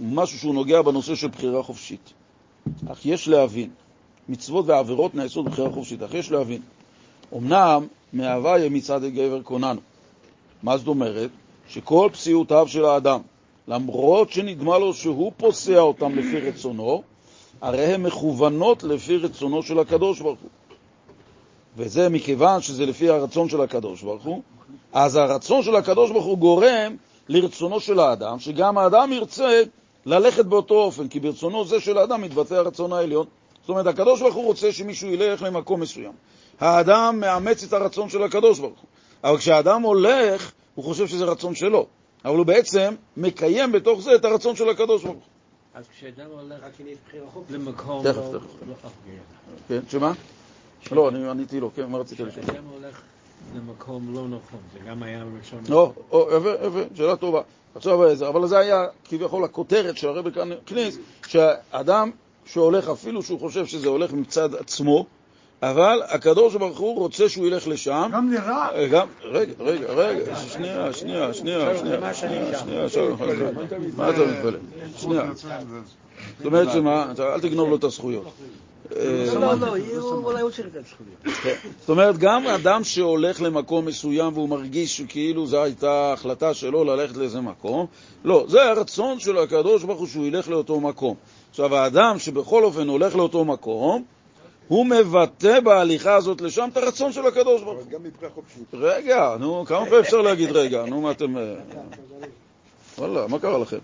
משהו שהוא נוגע בנושא של בחירה חופשית. אך יש להבין, מצוות ועבירות נעשות בבחירה חופשית, אך יש להבין, אמנם מהוויה מצד הגבר קוננו. מה זאת אומרת? שכל פסיעותיו של האדם, למרות שנדמה לו שהוא פוסע אותם לפי רצונו, הרי הן מכוונות לפי רצונו של הקדוש ברוך הוא. וזה מכיוון שזה לפי הרצון של הקדוש ברוך הוא, אז הרצון של הקדוש ברוך הוא גורם לרצונו של האדם, שגם האדם ירצה ללכת באותו אופן, כי ברצונו זה של האדם מתבטא הרצון העליון. זאת אומרת, הקדוש ברוך הוא רוצה שמישהו ילך למקום מסוים. האדם מאמץ את הרצון של הקדוש ברוך הוא. אבל כשהאדם הולך, הוא חושב שזה רצון שלו. אבל הוא בעצם מקיים בתוך זה את הרצון של הקדוש ברוך הוא. אז כשאדם הולך למקום... תכף, תכף. כן, שמה? לא, אני עניתי לו, כן, מה רצית לשאול? כשאדם הולך למקום לא נכון, זה גם היה ראשון. לא, יפה, יפה, שאלה טובה. עכשיו, אבל זה היה כביכול הכותרת שהרבי כאן הכניס, שהאדם שהולך, אפילו שהוא חושב שזה הולך מצד עצמו, אבל הקדוש ברוך הוא רוצה שהוא ילך לשם. גם לרע? גם, רגע, רגע, רגע, שנייה, שנייה, שנייה, שנייה, שנייה, שנייה, מה אתה מתפלא? שנייה. זאת אומרת שמה, אל תגנוב לו את הזכויות. לא, לא, אולי הוא צריך את הזכויות. זאת אומרת, גם אדם שהולך למקום מסוים והוא מרגיש שכאילו זו הייתה החלטה שלו ללכת לאיזה מקום, לא, זה הרצון של הקדוש ברוך הוא שהוא ילך לאותו מקום. עכשיו, האדם שבכל אופן הולך לאותו מקום, הוא מבטא בהליכה הזאת לשם את הרצון של הקדוש ברוך הוא. גם מבחינה חופשית. רגע, נו, כמה פעמים אפשר להגיד רגע? נו, מה אתם... וואלה, מה קרה לכם?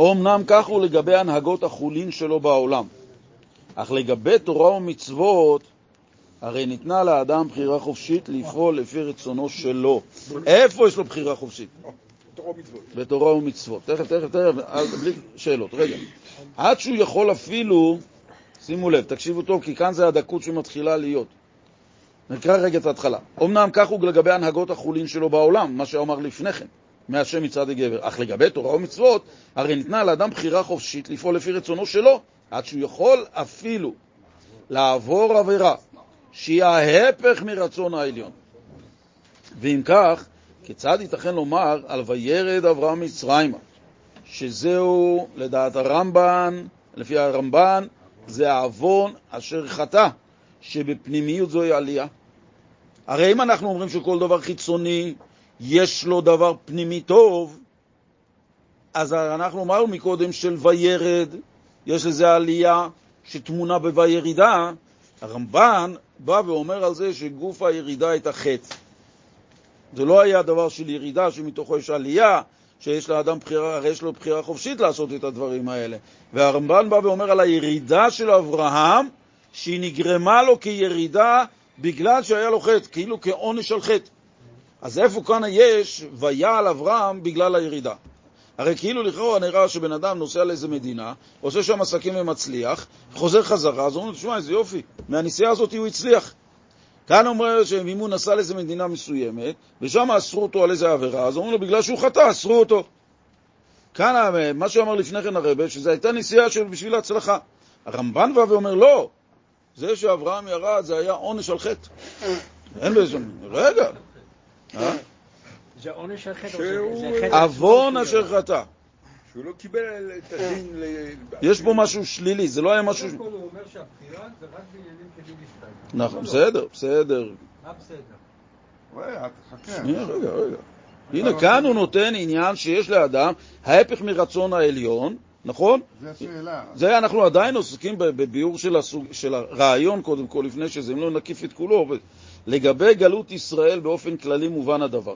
אמנם כך הוא לגבי הנהגות החולין שלו בעולם, אך לגבי תורה ומצוות, הרי ניתנה לאדם בחירה חופשית לפעול לפי רצונו שלו. איפה יש לו בחירה חופשית? תורה ומצוות. בתורה ומצוות. תכף, תכף, תכף, אז בלי שאלות. רגע. עד שהוא יכול אפילו, שימו לב, תקשיבו טוב, כי כאן זה הדקות שמתחילה להיות. נקרא רגע את ההתחלה. אמנם כך הוא לגבי הנהגות החולין שלו בעולם, מה שאמר לפני כן, מהשם מצד הגבר. אך לגבי תורה ומצוות, הרי ניתנה לאדם בחירה חופשית לפעול לפי רצונו שלו, עד שהוא יכול אפילו לעבור עבירה שהיא ההפך מרצון העליון. ואם כך, כיצד ייתכן לומר על וירד אברהם מצרימה, שזהו, לדעת הרמב"ן, לפי הרמב"ן, זה העוון אשר חטא, שבפנימיות זוהי עלייה. הרי אם אנחנו אומרים שכל דבר חיצוני יש לו דבר פנימי טוב, אז אנחנו אמרנו מקודם של וירד, יש לזה עלייה שטמונה בוירידה, הרמב"ן בא ואומר על זה שגוף הירידה הייתה חטא. זה לא היה דבר של ירידה שמתוכו יש עלייה, שיש לאדם בחירה, הרי יש לו בחירה חופשית לעשות את הדברים האלה. והרמב"ן בא ואומר על הירידה של אברהם, שהיא נגרמה לו כירידה בגלל שהיה לו חטא, כאילו כעונש על חטא. אז איפה כאן יש ויעל אברהם בגלל הירידה? הרי כאילו לכאורה נראה שבן אדם נוסע לאיזה מדינה, עושה שם עסקים ומצליח, חוזר חזרה, אז אומרים לו, תשמע, איזה יופי, מהנסיעה הזאת הוא הצליח. כאן אומר הוא נסע לאיזה מדינה מסוימת, ושם אסרו אותו על איזה עבירה, אז אומרים לו, בגלל שהוא חטא, אסרו אותו. כאן, מה שאמר לפני כן הרבה, שזו הייתה נסיעה בשביל ההצלחה. הרמב"ן בא ואומר, לא, זה שאברהם ירד זה היה עונש על חטא. אין בזה... רגע. זה עונש על חטא, שהוא- עוון אשר חטא. שהוא לא קיבל את הדין ל... יש פה משהו שלילי, זה לא היה משהו... קודם כל הוא אומר שהבחירה זה רק בעניינים כלים משתיים. נכון, בסדר, בסדר. מה בסדר? שנייה, רגע, רגע. הנה, כאן הוא נותן עניין שיש לאדם ההפך מרצון העליון, נכון? זה השאלה. זה אנחנו עדיין עוסקים בביאור של, הסוג, של הרעיון, קודם כל, לפני שזה, אם לא נקיף את כולו. לגבי גלות ישראל באופן כללי מובן הדבר.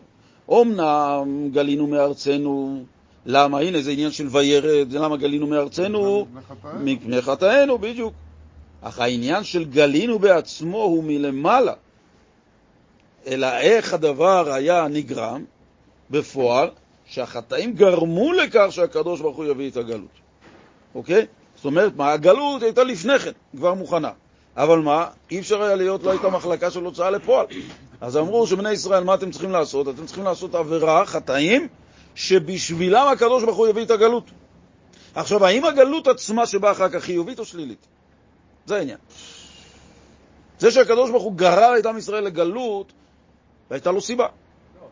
אומנם גלינו מארצנו, למה? הנה, זה עניין של וירד, למה גלינו מארצנו? מפני חטאינו, בדיוק. אך העניין של גלינו בעצמו הוא מלמעלה. אלא איך הדבר היה נגרם בפועל, שהחטאים גרמו לכך שהקדוש ברוך הוא יביא את הגלות. אוקיי? זאת אומרת, מה, הגלות הייתה לפני כן, כבר מוכנה. אבל מה, אי אפשר היה להיות, לא הייתה מחלקה של הוצאה לפועל. אז אמרו שבני ישראל, מה אתם צריכים לעשות? אתם צריכים לעשות עבירה, חטאים, שבשבילם הקדוש ברוך הוא יביא את הגלות. עכשיו, האם הגלות עצמה שבאה אחר כך חיובית או שלילית? זה העניין. זה שהקדוש ברוך הוא גרר את עם ישראל לגלות, הייתה לו סיבה.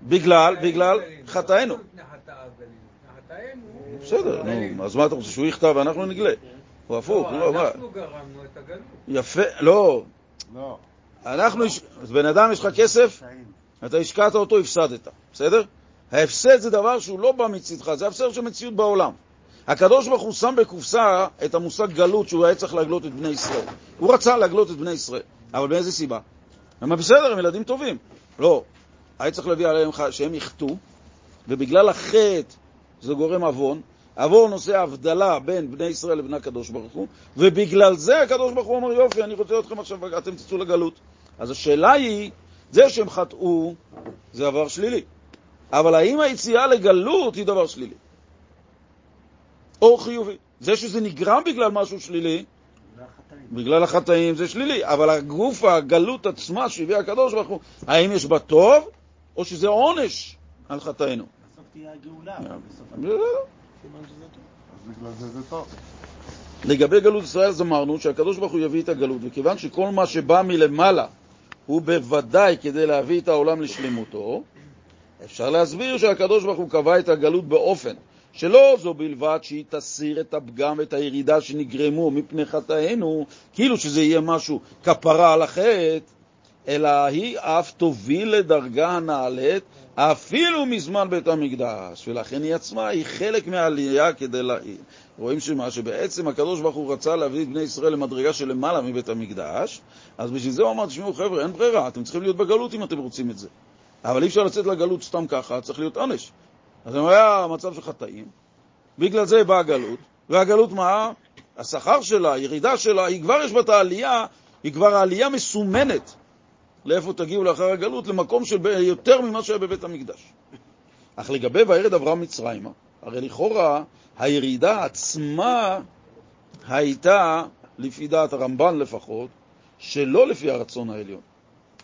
בגלל, בגלל חטאינו. בסדר, נו, אז מה אתה רוצה, שהוא יכתב ואנחנו נגלה? הוא הפוך, לא, מה? אנחנו גרמנו את הגלות. יפה, לא. לא. אנחנו, בן אדם, יש לך כסף, אתה השקעת אותו, הפסדת, בסדר? ההפסד זה דבר שהוא לא בא מצדך, זה הפסד של מציאות בעולם. הקדוש ברוך הוא שם בקופסה את המושג גלות שהוא היה צריך להגלות את בני ישראל. הוא רצה להגלות את בני ישראל, אבל באיזה סיבה? הם בסדר, הם ילדים טובים. לא, היה צריך להביא עליהם שהם יחטאו, ובגלל החטא זה גורם עוון. עוון עושה הבדלה בין בני ישראל לבין הקדוש ברוך הוא, ובגלל זה הקדוש ברוך הוא אומר, יופי, אני רוצה אתכם עכשיו, אתם תצאו לגלות. אז השאלה היא, זה שהם חטאו, זה דבר שלילי. אבל האם היציאה לגלות היא דבר שלילי? או חיובי? זה שזה נגרם בגלל משהו שלילי, בגלל החטאים זה שלילי, אבל הגוף, הגלות עצמה שהביא הקדוש ברוך הוא, האם יש בה טוב, או שזה עונש על חטאינו? בסוף תהיה הגאולה, אה. טוב. לגבי גלות ישראל אז אמרנו שהקדוש ברוך הוא יביא את הגלות, וכיוון שכל מה שבא מלמעלה הוא בוודאי כדי להביא את העולם לשלמותו, אפשר להסביר שהקדוש ברוך הוא קבע את הגלות באופן שלא זו בלבד שהיא תסיר את הפגם ואת הירידה שנגרמו מפני חטאינו, כאילו שזה יהיה משהו כפרה על החטא, אלא היא אף תוביל לדרגה הנעלית אפילו מזמן בית המקדש, ולכן היא עצמה היא חלק מהעלייה כדי להעיל. רואים שמה שבעצם הקדוש ברוך הוא רצה להביא את בני ישראל למדרגה של למעלה מבית המקדש, אז בשביל זה הוא אמר, תשמעו חבר'ה, אין ברירה, אתם צריכים להיות בגלות אם אתם רוצים את זה. אבל אי אפשר לצאת לגלות סתם ככה, צריך להיות עונש. אז אם היה מצב של חטאים, בגלל זה באה הגלות, והגלות מה? השכר שלה, הירידה שלה, היא כבר יש בה את העלייה, היא כבר העלייה מסומנת. לאיפה תגיעו לאחר הגלות? למקום של יותר ממה שהיה בבית המקדש. אך לגבי וירד אברהם מצרימה, הרי לכאורה הירידה עצמה הייתה, לפי דעת הרמב"ן לפחות, שלא לפי הרצון העליון.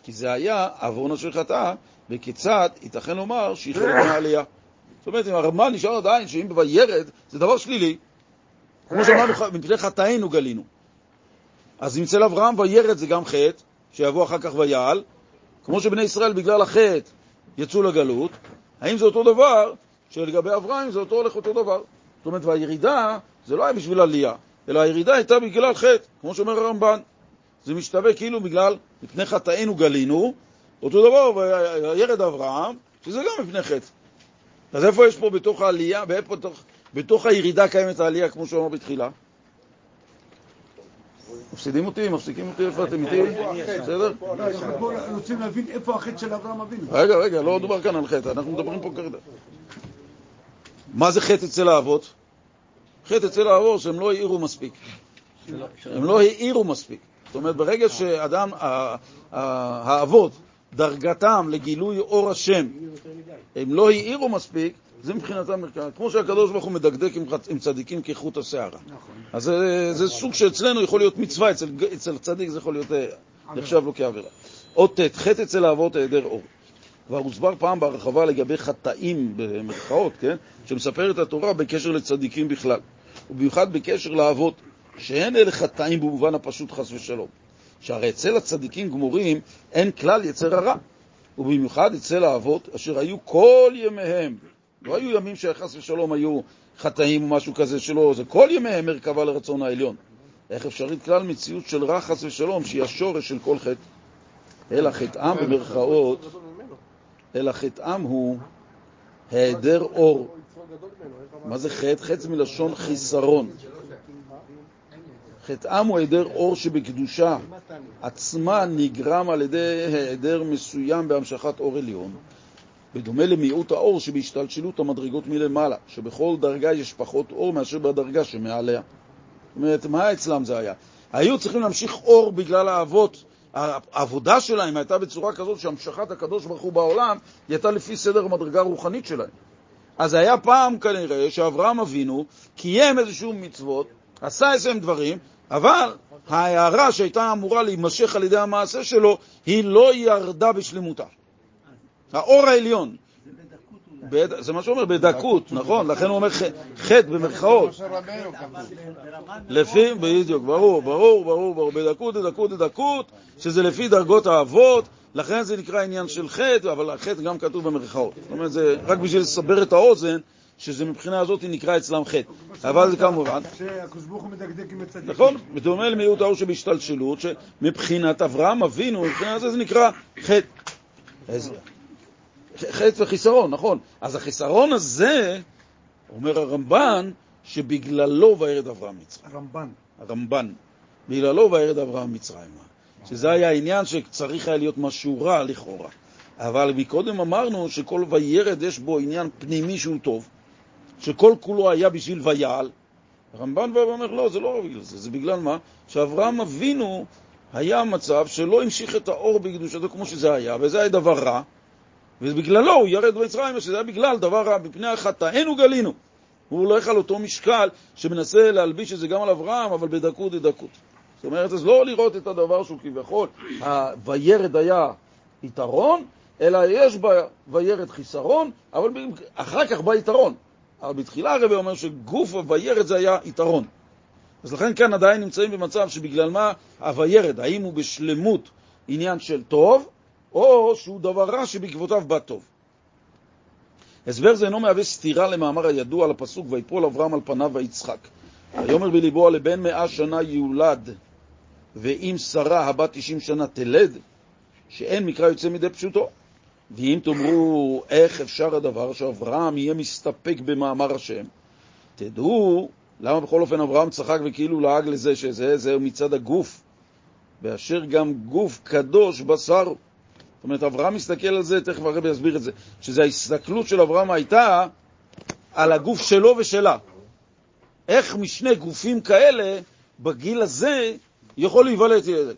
כי זה היה עוון אשר חטא, וכיצד ייתכן לומר שהיא חלק מהעלייה. זאת אומרת, אם הרמב"ן נשאר עדיין שאם וירד זה דבר שלילי, כמו שאמרנו, ח- מפני חטאינו גלינו. אז אם אצל אברהם וירד זה גם חטא, שיבוא אחר כך ויעל, כמו שבני ישראל בגלל החטא יצאו לגלות, האם זה אותו דבר שלגבי אברהם זה אותו הולך אותו דבר? זאת אומרת, והירידה זה לא היה בשביל עלייה, אלא הירידה הייתה בגלל חטא, כמו שאומר הרמב"ן. זה משתווה כאילו בגלל, מפני חטאינו גלינו, אותו דבר וירד אברהם, שזה גם מפני חטא. אז איפה יש פה בתוך העלייה, ואיפה בתוך, בתוך הירידה קיימת העלייה, כמו שאמר בתחילה? מפסידים אותי, מפסיקים אותי, איפה אתם איתי? בסדר? אנחנו רוצים להבין איפה החטא של אברהם אבינו. רגע, רגע, לא דובר כאן על חטא, אנחנו מדברים פה כרגע. מה זה חטא אצל האבות? חטא אצל האבות שהם לא העירו מספיק. הם לא העירו מספיק. זאת אומרת, ברגע שאדם, האבות, דרגתם לגילוי אור השם, הם לא העירו מספיק, זה מבחינתם מרכז. כמו שהקדוש ברוך הוא מדקדק עם, צדיקים כחוט השערה. אז זה, זה סוג שאצלנו יכול להיות מצווה, אצל, אצל צדיק זה יכול להיות, אה, נחשב לו כעבירה. עוד ט', חטא אצל האבות היעדר אור. כבר הוסבר פעם בהרחבה לגבי חטאים, במרכאות, כן? שמספרת התורה בקשר לצדיקים בכלל, ובמיוחד בקשר לאבות, שאין אלה חטאים במובן הפשוט חס ושלום. שהרי אצל הצדיקים גמורים אין כלל יצר הרע, ובמיוחד אצל האבות, אשר היו כל ימיהם, לא היו ימים שחס ושלום היו חטאים או משהו כזה שלא, זה כל ימיהם מרכבה לרצון העליון. איך אפשרית כלל מציאות של רע חס ושלום, שהיא השורש של כל חטא? אלא חטאם במרכאות, אלא חטאם הוא היעדר אור. מה זה חטא? חטא מלשון חיסרון. חטאם הוא היעדר אור שבקדושה עצמה נגרם על ידי היעדר מסוים בהמשכת אור עליון, בדומה למיעוט האור שבהשתלשלות המדרגות מלמעלה, שבכל דרגה יש פחות אור מאשר בדרגה שמעליה. זאת אומרת, מה אצלם זה היה? היו צריכים להמשיך אור בגלל האבות. העבודה שלהם הייתה בצורה כזאת שהמשכת הקדוש ברוך הוא בעולם היא הייתה לפי סדר המדרגה הרוחנית שלהם. אז היה פעם כנראה שאברהם אבינו קיים איזשהו מצוות, עשה איזשהם דברים, אבל ההערה שהייתה אמורה להימשך על ידי המעשה שלו, היא לא ירדה בשלמותה. האור העליון. זה מה שהוא אומר, בדקות, נכון, לכן הוא אומר חטא במרכאות. לפי, בדיוק, ברור, ברור, ברור, ברור, בדקות, דקות, דקות, שזה לפי דרגות האבות, לכן זה נקרא עניין של חטא, אבל החטא גם כתוב במרכאות. זאת אומרת, זה רק בשביל לסבר את האוזן, שזה מבחינה הזאת נקרא אצלם חטא. אבל זה כמובן, שהקדוש ברוך הוא מדקדק עם הצדיקים. נכון, בדומה למיעוט האור שבהשתלשלות, שמבחינת אברהם אבינו, מבחינת זה זה נקרא חטא. חטא וחיסרון, נכון. אז החיסרון הזה, אומר הרמב"ן, שבגללו וירד אברהם מצרים. הרמב"ן. הרמב"ן, בגללו וירד אברהם מצרימה. שזה היה העניין שצריך היה להיות משהו רע לכאורה. אבל מקודם אמרנו שכל וירד יש בו עניין פנימי שהוא טוב, שכל כולו היה בשביל ויעל. הרמב"ן בא ואומר, לא, זה לא בגלל זה, זה בגלל מה? שאברהם אבינו היה מצב שלא המשיך את האור בקדושתו כמו שזה היה, וזה היה דבר רע, ובגללו הוא ירד במצרים, שזה היה בגלל דבר רע, מפני החטאינו גלינו. הוא הולך על אותו משקל שמנסה להלביש את זה גם על אברהם, אבל בדקות דדקות. זאת אומרת, אז לא לראות את הדבר שהוא כביכול, ה- וירד היה יתרון, אלא יש בה וירד חיסרון, אבל אחר כך בא יתרון. אבל בתחילה הרבי אומר שגוף הוירד זה היה יתרון. אז לכן כאן עדיין נמצאים במצב שבגלל מה הוירד, האם הוא בשלמות עניין של טוב, או שהוא דבר רע שבעקבותיו בא טוב. הסבר זה אינו מהווה סתירה למאמר הידוע על הפסוק ויפול אברהם על פניו ויצחק. ויאמר בליבו לבן מאה שנה יולד, ואם שרה הבת תשעים שנה תלד, שאין מקרא יוצא מידי פשוטו. ואם תאמרו איך אפשר הדבר שאברהם יהיה מסתפק במאמר השם, תדעו למה בכל אופן אברהם צחק וכאילו לעג לזה שזה זה מצד הגוף, באשר גם גוף קדוש בשר. זאת אומרת, אברהם מסתכל על זה, תכף הרבי יסביר את זה, שזה ההסתכלות של אברהם הייתה על הגוף שלו ושלה. איך משני גופים כאלה, בגיל הזה, יכול להיוולד ילד.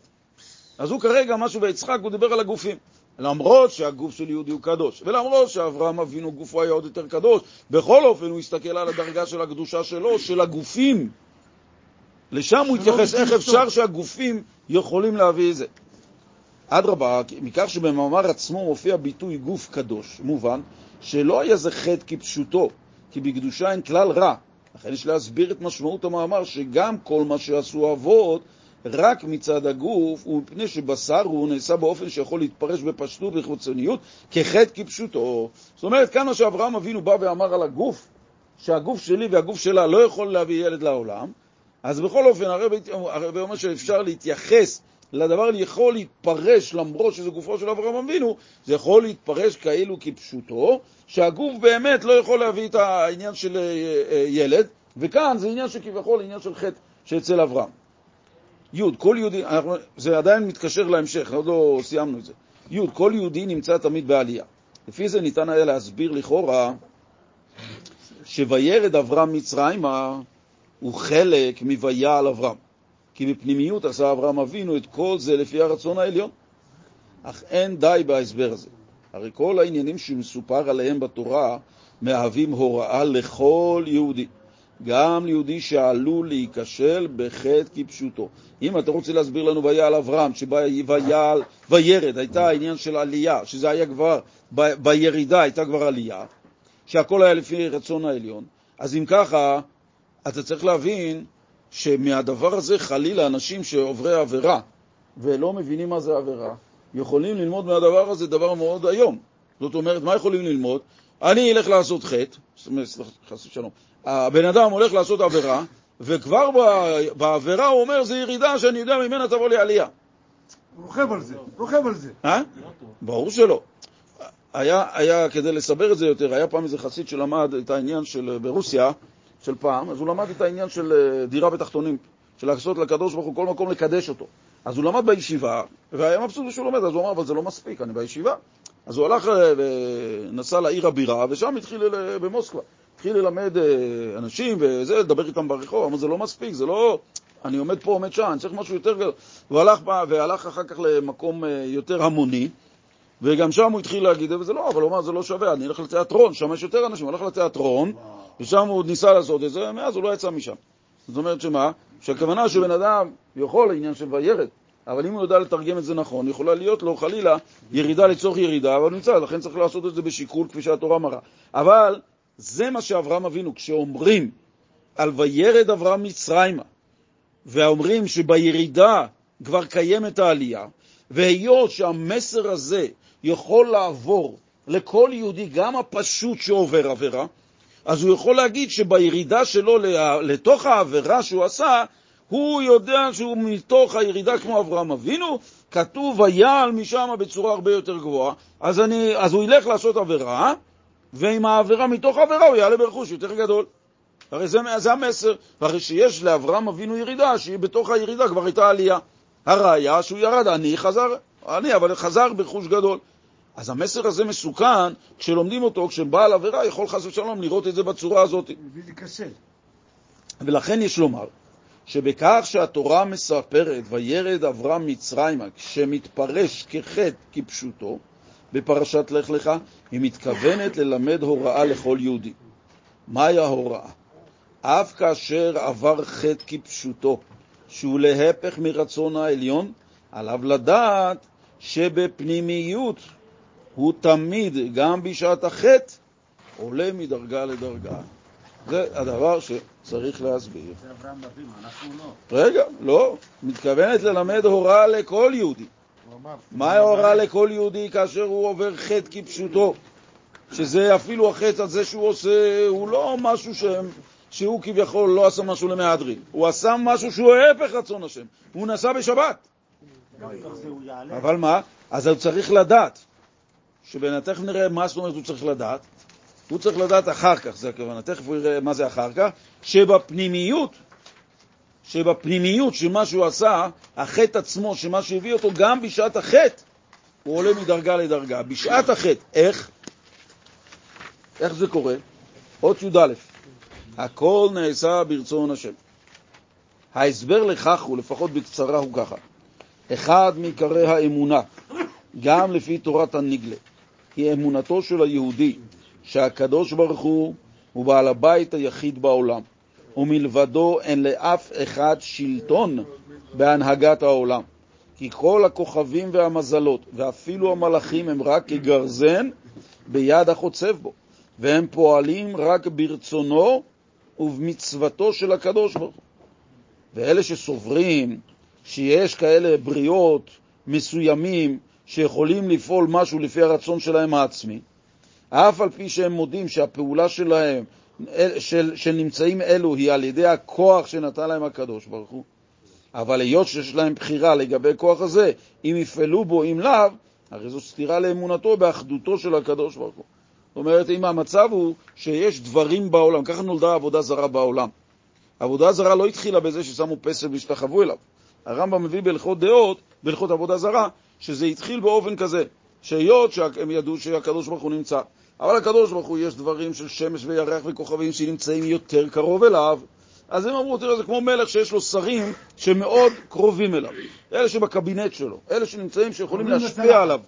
אז הוא כרגע, משהו ביצחק, הוא דיבר על הגופים. למרות שהגוף של יהודי הוא קדוש, ולמרות שאברהם אבינו גופו היה עוד יותר קדוש, בכל אופן הוא הסתכל על הדרגה של הקדושה שלו, של הגופים. לשם הוא התייחס, איך אפשר שהגופים יכולים להביא את זה. אדרבה, מכך שבמאמר עצמו מופיע ביטוי גוף קדוש, מובן שלא היה זה חטא כפשוטו, כי בקדושה אין כלל רע. לכן יש להסביר את משמעות המאמר שגם כל מה שעשו אבות רק מצד הגוף, ומפני שבשר הוא נעשה באופן שיכול להתפרש בפשטות ובחיצוניות כחטא כפשוטו. זאת אומרת, כאן מה שאברהם אבינו בא ואמר על הגוף, שהגוף שלי והגוף שלה לא יכול להביא ילד לעולם, אז בכל אופן הרבי אומר שאפשר להתייחס לדבר יכול להתפרש, למרות שזה גופו של אברהם אבינו, זה יכול להתפרש כאילו כפשוטו, שהגוף באמת לא יכול להביא את העניין של אה, אה, ילד, וכאן זה עניין שכביכול עניין של חטא שאצל אברהם. י', כל יהודי, זה עדיין מתקשר להמשך, עוד לא סיימנו את זה. י', כל יהודי נמצא תמיד בעלייה. לפי זה ניתן היה להסביר לכאורה שוירד אברהם מצרימה הוא חלק מויעל אברהם. כי בפנימיות עשה אברהם אבינו את כל זה לפי הרצון העליון. אך אין די בהסבר הזה. הרי כל העניינים שמסופר עליהם בתורה מהווים הוראה לכל יהודי, גם ליהודי שעלול להיכשל בחטא כפשוטו. אם אתה רוצה להסביר לנו ויעל אברהם, שויעל וירד, הייתה העניין של עלייה, שזה היה כבר, ב, בירידה הייתה כבר עלייה, שהכל היה לפי רצון העליון, אז אם ככה, אתה צריך להבין שמהדבר הזה חלילה אנשים שעוברי עבירה ולא מבינים מה זה עבירה, יכולים ללמוד מהדבר הזה דבר מאוד איום. זאת אומרת, מה יכולים ללמוד? אני אלך לעשות חטא, אומרת, חס ושלום, הבן אדם הולך לעשות עבירה, וכבר בעבירה הוא אומר, זה ירידה שאני יודע ממנה תבוא לי עלייה. רוכב על זה, רוכב על זה. אה? ברור שלא. היה, היה, כדי לסבר את זה יותר, היה פעם איזה חסיד שלמד את העניין של, ברוסיה, של פעם, אז הוא למד את העניין של אה, דירה בתחתונים, של לעשות לקדוש ברוך הוא כל מקום לקדש אותו. אז הוא למד בישיבה, והיה מבסוט שהוא לומד, אז הוא אמר, אבל זה לא מספיק, אני בישיבה. אז הוא הלך אה, ונסע לעיר הבירה, ושם התחיל, במוסקבה, התחיל ללמד אה, אנשים וזה, לדבר איתם ברחוב, אמר, זה לא מספיק, זה לא... אני עומד פה, עומד שם, אני צריך משהו יותר גדול. הוא הלך, והלך אחר כך למקום יותר המוני, וגם שם הוא התחיל להגיד, וזה לא, אבל הוא אמר, זה לא שווה, אני אלך לתיאטרון, שם יש יותר אנשים, הוא הלך לתיאטרון, ושם הוא ניסה לעשות את זה, מאז הוא לא יצא משם. זאת אומרת שמה? שהכוונה שבן אדם יכול לעניין של וירד, אבל אם הוא יודע לתרגם את זה נכון, יכולה להיות לו חלילה ירידה לצורך ירידה, אבל נמצא, לכן צריך לעשות את זה בשיקול כפי שהתורה מראה. אבל זה מה שאברהם אבינו, כשאומרים על וירד אברהם מצרימה, ואומרים שבירידה כבר קיימת העלייה, והיות שהמסר הזה יכול לעבור לכל יהודי, גם הפשוט שעובר עבירה, אז הוא יכול להגיד שבירידה שלו לתוך העבירה שהוא עשה, הוא יודע שהוא מתוך הירידה כמו אברהם אבינו, כתוב ויעל משם בצורה הרבה יותר גבוהה, אז, אני, אז הוא ילך לעשות עבירה, ועם העבירה, מתוך העבירה הוא יעלה ברכוש יותר גדול. הרי זה, זה המסר, הרי שיש לאברהם אבינו ירידה, שהיא בתוך הירידה כבר הייתה עלייה. הראיה שהוא ירד, אני חזר, אני, אבל חזר ברכוש גדול. אז המסר הזה מסוכן כשלומדים אותו, כשבעל עבירה יכול חס ושלום לראות את זה בצורה הזאת. ולכן יש לומר שבכך שהתורה מספרת וירד אברהם מצרימה, שמתפרש כחטא כפשוטו, בפרשת לך לך, היא מתכוונת ללמד הוראה לכל יהודי. מהי ההוראה? אף כאשר עבר חטא כפשוטו, שהוא להפך מרצון העליון, עליו לדעת שבפנימיות הוא תמיד, גם בשעת החטא, עולה מדרגה לדרגה. זה הדבר שצריך להסביר. זה אברהם אבינו, אנחנו לא. רגע, לא. מתכוונת ללמד הוראה לכל יהודי. מה ההוראה לכל יהודי כאשר הוא עובר חטא כפשוטו? שזה אפילו החטא הזה שהוא עושה, הוא לא משהו שהם, שהוא כביכול לא עשה משהו למהדרין. הוא עשה משהו שהוא ההפך רצון השם. הוא נסע בשבת. אבל מה? אז הוא צריך לדעת. שבן תכף נראה מה זאת אומרת הוא צריך לדעת. הוא צריך לדעת אחר כך, זה הכוונה, תכף הוא יראה מה זה אחר כך, שבפנימיות, שבפנימיות של מה שהוא עשה, החטא עצמו, שמה שהביא אותו, גם בשעת החטא, הוא עולה מדרגה לדרגה. בשעת החטא, איך? איך זה קורה? אות י"א, הכל נעשה ברצון השם. ההסבר לכך הוא, לפחות בקצרה, הוא ככה. אחד מעיקרי האמונה, גם לפי תורת הנגלה, היא אמונתו של היהודי שהקדוש ברוך הוא הוא בעל הבית היחיד בעולם, ומלבדו אין לאף אחד שלטון בהנהגת העולם. כי כל הכוכבים והמזלות, ואפילו המלאכים, הם רק כגרזן ביד החוצב בו, והם פועלים רק ברצונו ובמצוותו של הקדוש ברוך הוא. ואלה שסוברים שיש כאלה בריאות מסוימים שיכולים לפעול משהו לפי הרצון שלהם העצמי, אף על פי שהם מודים שהפעולה שלהם, של, של נמצאים אלו, היא על ידי הכוח שנתן להם הקדוש ברוך הוא, אבל היות שיש להם בחירה לגבי כוח הזה, אם יפעלו בו, אם לאו, הרי זו סתירה לאמונתו באחדותו של הקדוש ברוך הוא. זאת אומרת, אם המצב הוא שיש דברים בעולם, ככה נולדה עבודה זרה בעולם. עבודה זרה לא התחילה בזה ששמו פסל והשתחוו אליו. הרמב"ם מביא בהלכות דעות, בהלכות עבודה זרה, שזה התחיל באופן כזה, שהיות שהם ידעו שהקדוש ברוך הוא נמצא, אבל הקדוש ברוך הוא יש דברים של שמש וירח וכוכבים שנמצאים יותר קרוב אליו, אז הם אמרו, תראה, זה כמו מלך שיש לו שרים שמאוד קרובים אליו, אלה שבקבינט שלו, אלה שנמצאים, שיכולים להשפיע עליו.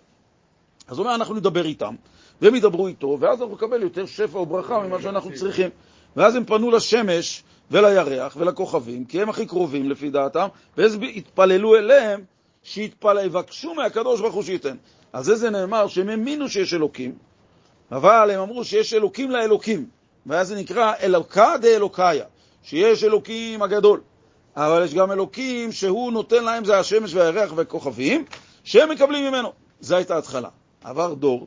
אז הוא אומר, אנחנו נדבר איתם, והם ידברו איתו, ואז אנחנו נקבל יותר שפע וברכה ממה שאנחנו צריכים. ואז הם פנו לשמש ולירח ולכוכבים, כי הם הכי קרובים לפי דעתם, ואז התפללו אליהם, שיבקשו מהקדוש ברוך הוא שייתן. על זה זה נאמר שהם האמינו שיש אלוקים, אבל הם אמרו שיש אלוקים לאלוקים, ואז זה נקרא אלוקה דאלוקיה, שיש אלוקים הגדול, אבל יש גם אלוקים שהוא נותן להם, זה השמש והירח והכוכבים, שהם מקבלים ממנו. זו הייתה התחלה. עבר דור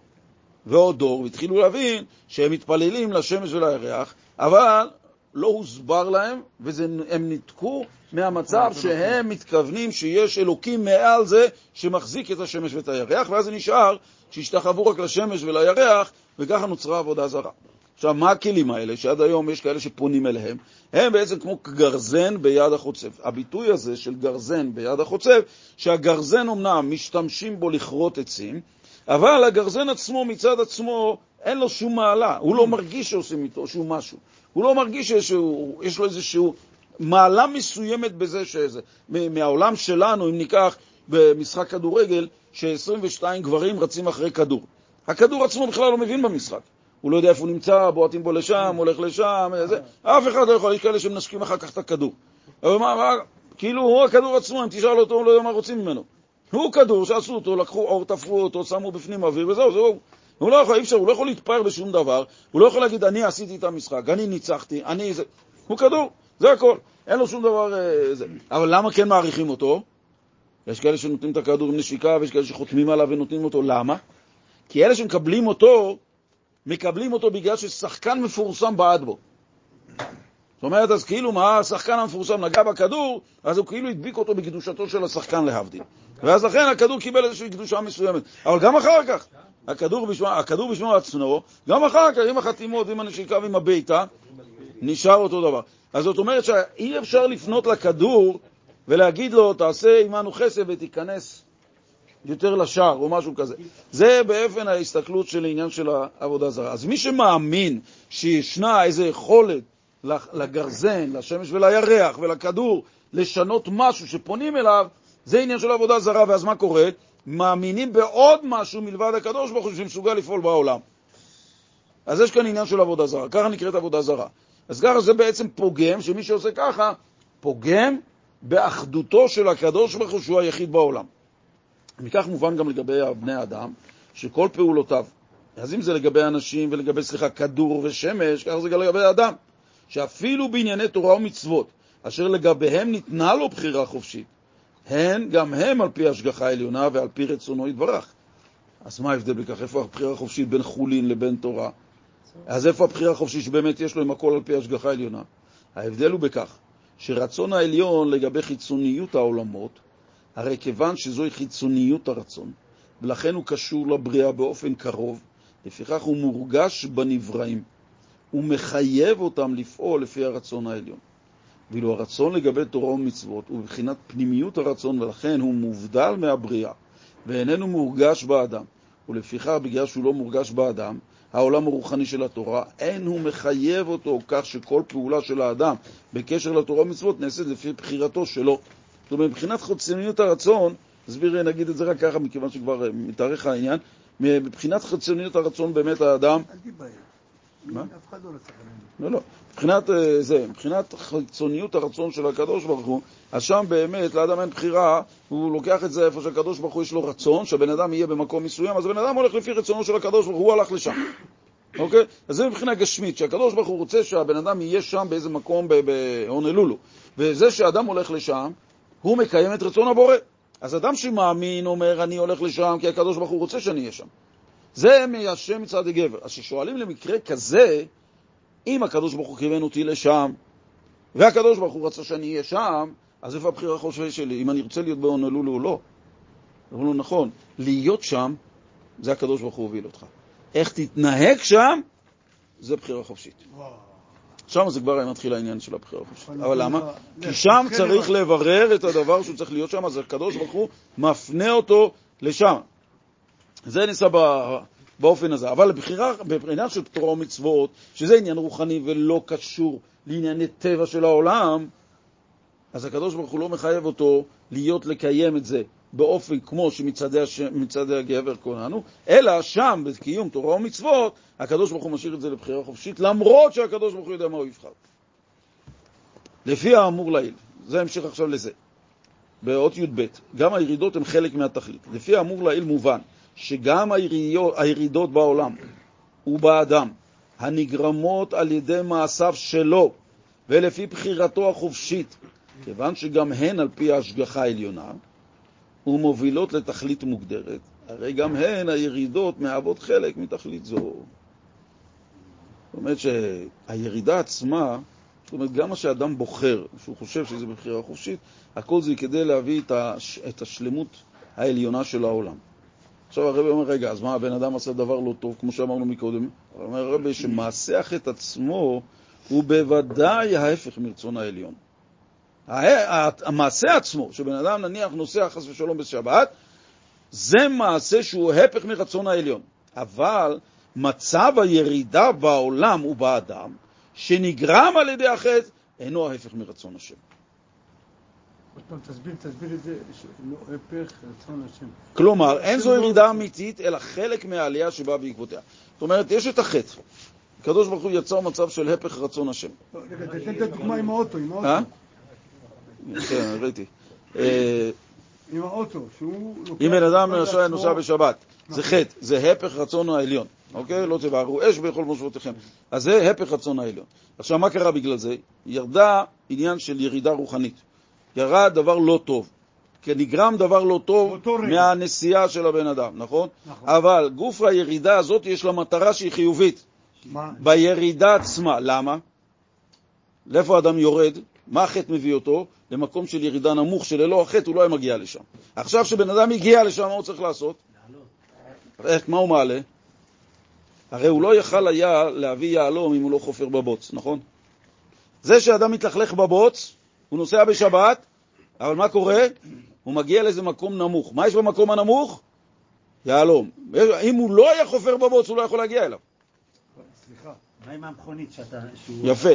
ועוד דור, והתחילו להבין שהם מתפללים לשמש ולירח, אבל לא הוסבר להם, והם ניתקו מהמצב שהם מתכוונים שיש אלוקים מעל זה שמחזיק את השמש ואת הירח, ואז זה נשאר שהשתחוו רק לשמש ולירח, וככה נוצרה עבודה זרה. עכשיו, מה הכלים האלה, שעד היום יש כאלה שפונים אליהם? הם בעצם כמו גרזן ביד החוצב. הביטוי הזה של גרזן ביד החוצב, שהגרזן אמנם משתמשים בו לכרות עצים, אבל הגרזן עצמו מצד עצמו אין לו שום מעלה, הוא לא מרגיש שעושים איתו שהוא משהו. הוא לא מרגיש שיש לו איזשהו מעלה מסוימת בזה שזה. מהעולם שלנו, אם ניקח במשחק כדורגל, ש-22 גברים רצים אחרי כדור. הכדור עצמו בכלל לא מבין במשחק. הוא לא יודע איפה הוא נמצא, בועטים בו לשם, הולך לשם, זה. אף אחד לא יכול, יש כאלה שמנשקים אחר כך את הכדור. אבל מה, מה, כאילו הוא הכדור עצמו, אם תשאל אותו, הוא לא יודע מה רוצים ממנו. הוא כדור שעשו אותו, לקחו אור, תפרו אותו, שמו בפנים אוויר, וזהו, זהו. הוא לא יכול, אי אפשר, הוא לא יכול להתפאר בשום דבר, הוא לא יכול להגיד, אני עשיתי את המשחק, אני ניצחתי, אני זה. הוא כדור, זה הכל. אין לו שום דבר... אה, זה. אבל למה כן מעריכים אותו? יש כאלה שנותנים את הכדור עם נשיקה, ויש כאלה שחותמים עליו ונותנים אותו. למה? כי אלה שמקבלים אותו, מקבלים אותו בגלל ששחקן מפורסם בעד בו. זאת אומרת, אז כאילו מה, השחקן המפורסם נגע בכדור, אז הוא כאילו הדביק אותו בקדושתו של השחקן להבדיל. ואז לכן הכדור קיבל איזושהי קדושה מסוימת. אבל גם אחר כך, הכדור בשמו, הכדור בשמו עצמו, גם אחר כך, עם החתימות, עם הנשיקה ועם הביתה, נשאר אותו דבר. אז זאת אומרת שאי אפשר לפנות לכדור ולהגיד לו, תעשה עמנו חסד ותיכנס יותר לשער או משהו כזה. זה באופן ההסתכלות של העניין של העבודה זרה. אז מי שמאמין שישנה איזו יכולת לגרזן, לשמש ולירח ולכדור לשנות משהו שפונים אליו, זה עניין של עבודה זרה, ואז מה קורה? מאמינים בעוד משהו מלבד הקדוש ברוך הוא שמסוגל לפעול בעולם. אז יש כאן עניין של עבודה זרה, ככה נקראת עבודה זרה. אז ככה זה בעצם פוגם, שמי שעושה ככה, פוגם באחדותו של הקדוש ברוך הוא שהוא היחיד בעולם. מכך מובן גם לגבי בני האדם, שכל פעולותיו, אז אם זה לגבי אנשים ולגבי, סליחה, כדור ושמש, ככה זה גם לגבי האדם, שאפילו בענייני תורה ומצוות, אשר לגביהם ניתנה לו בחירה חופשית, הן, גם הם על פי השגחה עליונה ועל פי רצונו יתברך. אז מה ההבדל בכך? איפה הבחירה החופשית בין חולין לבין תורה? אז איפה הבחירה החופשית שבאמת יש לו עם הכל על פי השגחה עליונה? ההבדל הוא בכך שרצון העליון לגבי חיצוניות העולמות, הרי כיוון שזוהי חיצוניות הרצון, ולכן הוא קשור לבריאה באופן קרוב, לפיכך הוא מורגש בנבראים. הוא מחייב אותם לפעול לפי הרצון העליון. ואילו הרצון לגבי תורה ומצוות הוא בבחינת פנימיות הרצון, ולכן הוא מובדל מהבריאה, ואיננו מורגש באדם. ולפיכך, בגלל שהוא לא מורגש באדם, העולם הרוחני של התורה, אין הוא מחייב אותו כך שכל פעולה של האדם בקשר לתורה ומצוות נעשית לפי בחירתו שלו. זאת אומרת, מבחינת חיצוניות הרצון, נסביר, נגיד את זה רק ככה, מכיוון שכבר מתארך העניין, מבחינת חיצוניות הרצון באמת האדם... אל תיבהל. מה? אף אחד לא לא, לא. מבחינת אה, זה, מבחינת חיצוניות הרצון של הקדוש ברוך הוא, אז שם באמת לאדם אין בחירה, הוא לוקח את זה איפה שהקדוש ברוך הוא יש לו רצון, שהבן אדם יהיה במקום מסוים, אז הבן אדם הולך לפי רצונו של הקדוש ברוך הוא, הוא הלך לשם. אוקיי? אז זה מבחינה גשמית, שהקדוש ברוך הוא רוצה שהבן אדם יהיה שם באיזה מקום בהונלולו. וזה שאדם הולך לשם, הוא מקיים את רצון הבורא. אז אדם שמאמין אומר, אני הולך לשם כי הקדוש ברוך הוא רוצה שאני אהיה שם. זה מהשם מצד הגבר. אז כששואלים למקרה כזה, אם הקדוש ברוך הוא כיוון אותי לשם, והקדוש ברוך הוא רצה שאני אהיה שם, אז איפה הבחירה החופשית שלי? אם אני רוצה להיות בהונולולו או לא? אמרו לו, נכון, להיות שם, זה הקדוש ברוך הוא הוביל אותך. איך תתנהג שם, זה בחירה חופשית. שם זה כבר מתחיל העניין של הבחירה החופשית. אבל למה? לא, כי לא, שם כן, צריך לברר את הדבר שהוא צריך להיות שם, אז הקדוש ברוך הוא מפנה אותו לשם. זה ניסה באופן הזה. אבל בבחירה, בעניין של תורה ומצוות, שזה עניין רוחני ולא קשור לענייני טבע של העולם, אז הקדוש ברוך הוא לא מחייב אותו להיות לקיים את זה באופן כמו שמצעדי הש... הגבר כוננו, אלא שם, בקיום תורה ומצוות, הקדוש ברוך הוא משאיר את זה לבחירה חופשית, למרות שהקדוש ברוך הוא יודע מה הוא יבחר. לפי האמור לעיל, זה המשך עכשיו לזה. באות י"ב, גם הירידות הן חלק מהתכלית. לפי האמור לעיל מובן שגם הירידות, הירידות בעולם ובאדם הנגרמות על ידי מעשיו שלו ולפי בחירתו החופשית, כיוון שגם הן על פי ההשגחה העליונה ומובילות לתכלית מוגדרת, הרי גם הן הירידות מהוות חלק מתכלית זו. זאת אומרת שהירידה עצמה, זאת אומרת, גם מה שאדם בוחר, שהוא חושב שזה בבחירה חופשית, הכל זה כדי להביא את. את השלמות העליונה של העולם. עכשיו הרבי אומר, רגע, אז מה, הבן אדם עשה דבר לא טוב, כמו שאמרנו מקודם? אומר הרבי שמעשה החטא עצמו הוא בוודאי ההפך מרצון העליון. המעשה עצמו, שבן אדם נניח נוסע חס ושלום בשבת, זה מעשה שהוא הפך מרצון העליון. אבל מצב הירידה בעולם ובאדם, שנגרם על ידי החטא, אינו ההפך מרצון השם. עוד פעם, תסביר, תסביר את זה, שלא הפך רצון השם. כלומר, אין זו ירידה אמיתית, אלא חלק מהעלייה שבאה בעקבותיה. זאת אומרת, יש את החטא. הקדוש ברוך הוא יצר מצב של הפך רצון השם. לא, רגע, תתן את הדוגמה עם האוטו, עם האוטו. אה? כן, ראיתי. אה, עם האוטו, שהוא לוקח... אם בן אדם למשל נוסע בשבת, זה חטא, זה הפך רצון העליון, אוקיי? לא תבערו אש בכל מושבותיכם. אז זה הפך רצון העליון. עכשיו, מה קרה בגלל זה? ירדה עניין של ירידה רוחנית. ירד דבר לא טוב. כי נגרם דבר לא טוב. מהנסיעה של הבן אדם, נכון? נכון. אבל גוף הירידה הזאת יש לה מטרה שהיא חיובית. מה? בירידה עצמה. למה? לאיפה האדם יורד? מה החטא מביא אותו? למקום של ירידה נמוך, שללא החטא הוא לא היה מגיע לשם. עכשיו שבן אדם הגיע לשם, מה הוא צריך לעשות? איך, מה הוא מעלה? הרי הוא לא יכל היה להביא יהלום אם הוא לא חופר בבוץ, נכון? זה שאדם מתלכלך בבוץ, הוא נוסע בשבת, אבל מה קורה? הוא מגיע לאיזה מקום נמוך. מה יש במקום הנמוך? יהלום. אם הוא לא היה חופר בבוץ, הוא לא יכול להגיע אליו. סליחה. מה עם המכונית שאתה... יפה.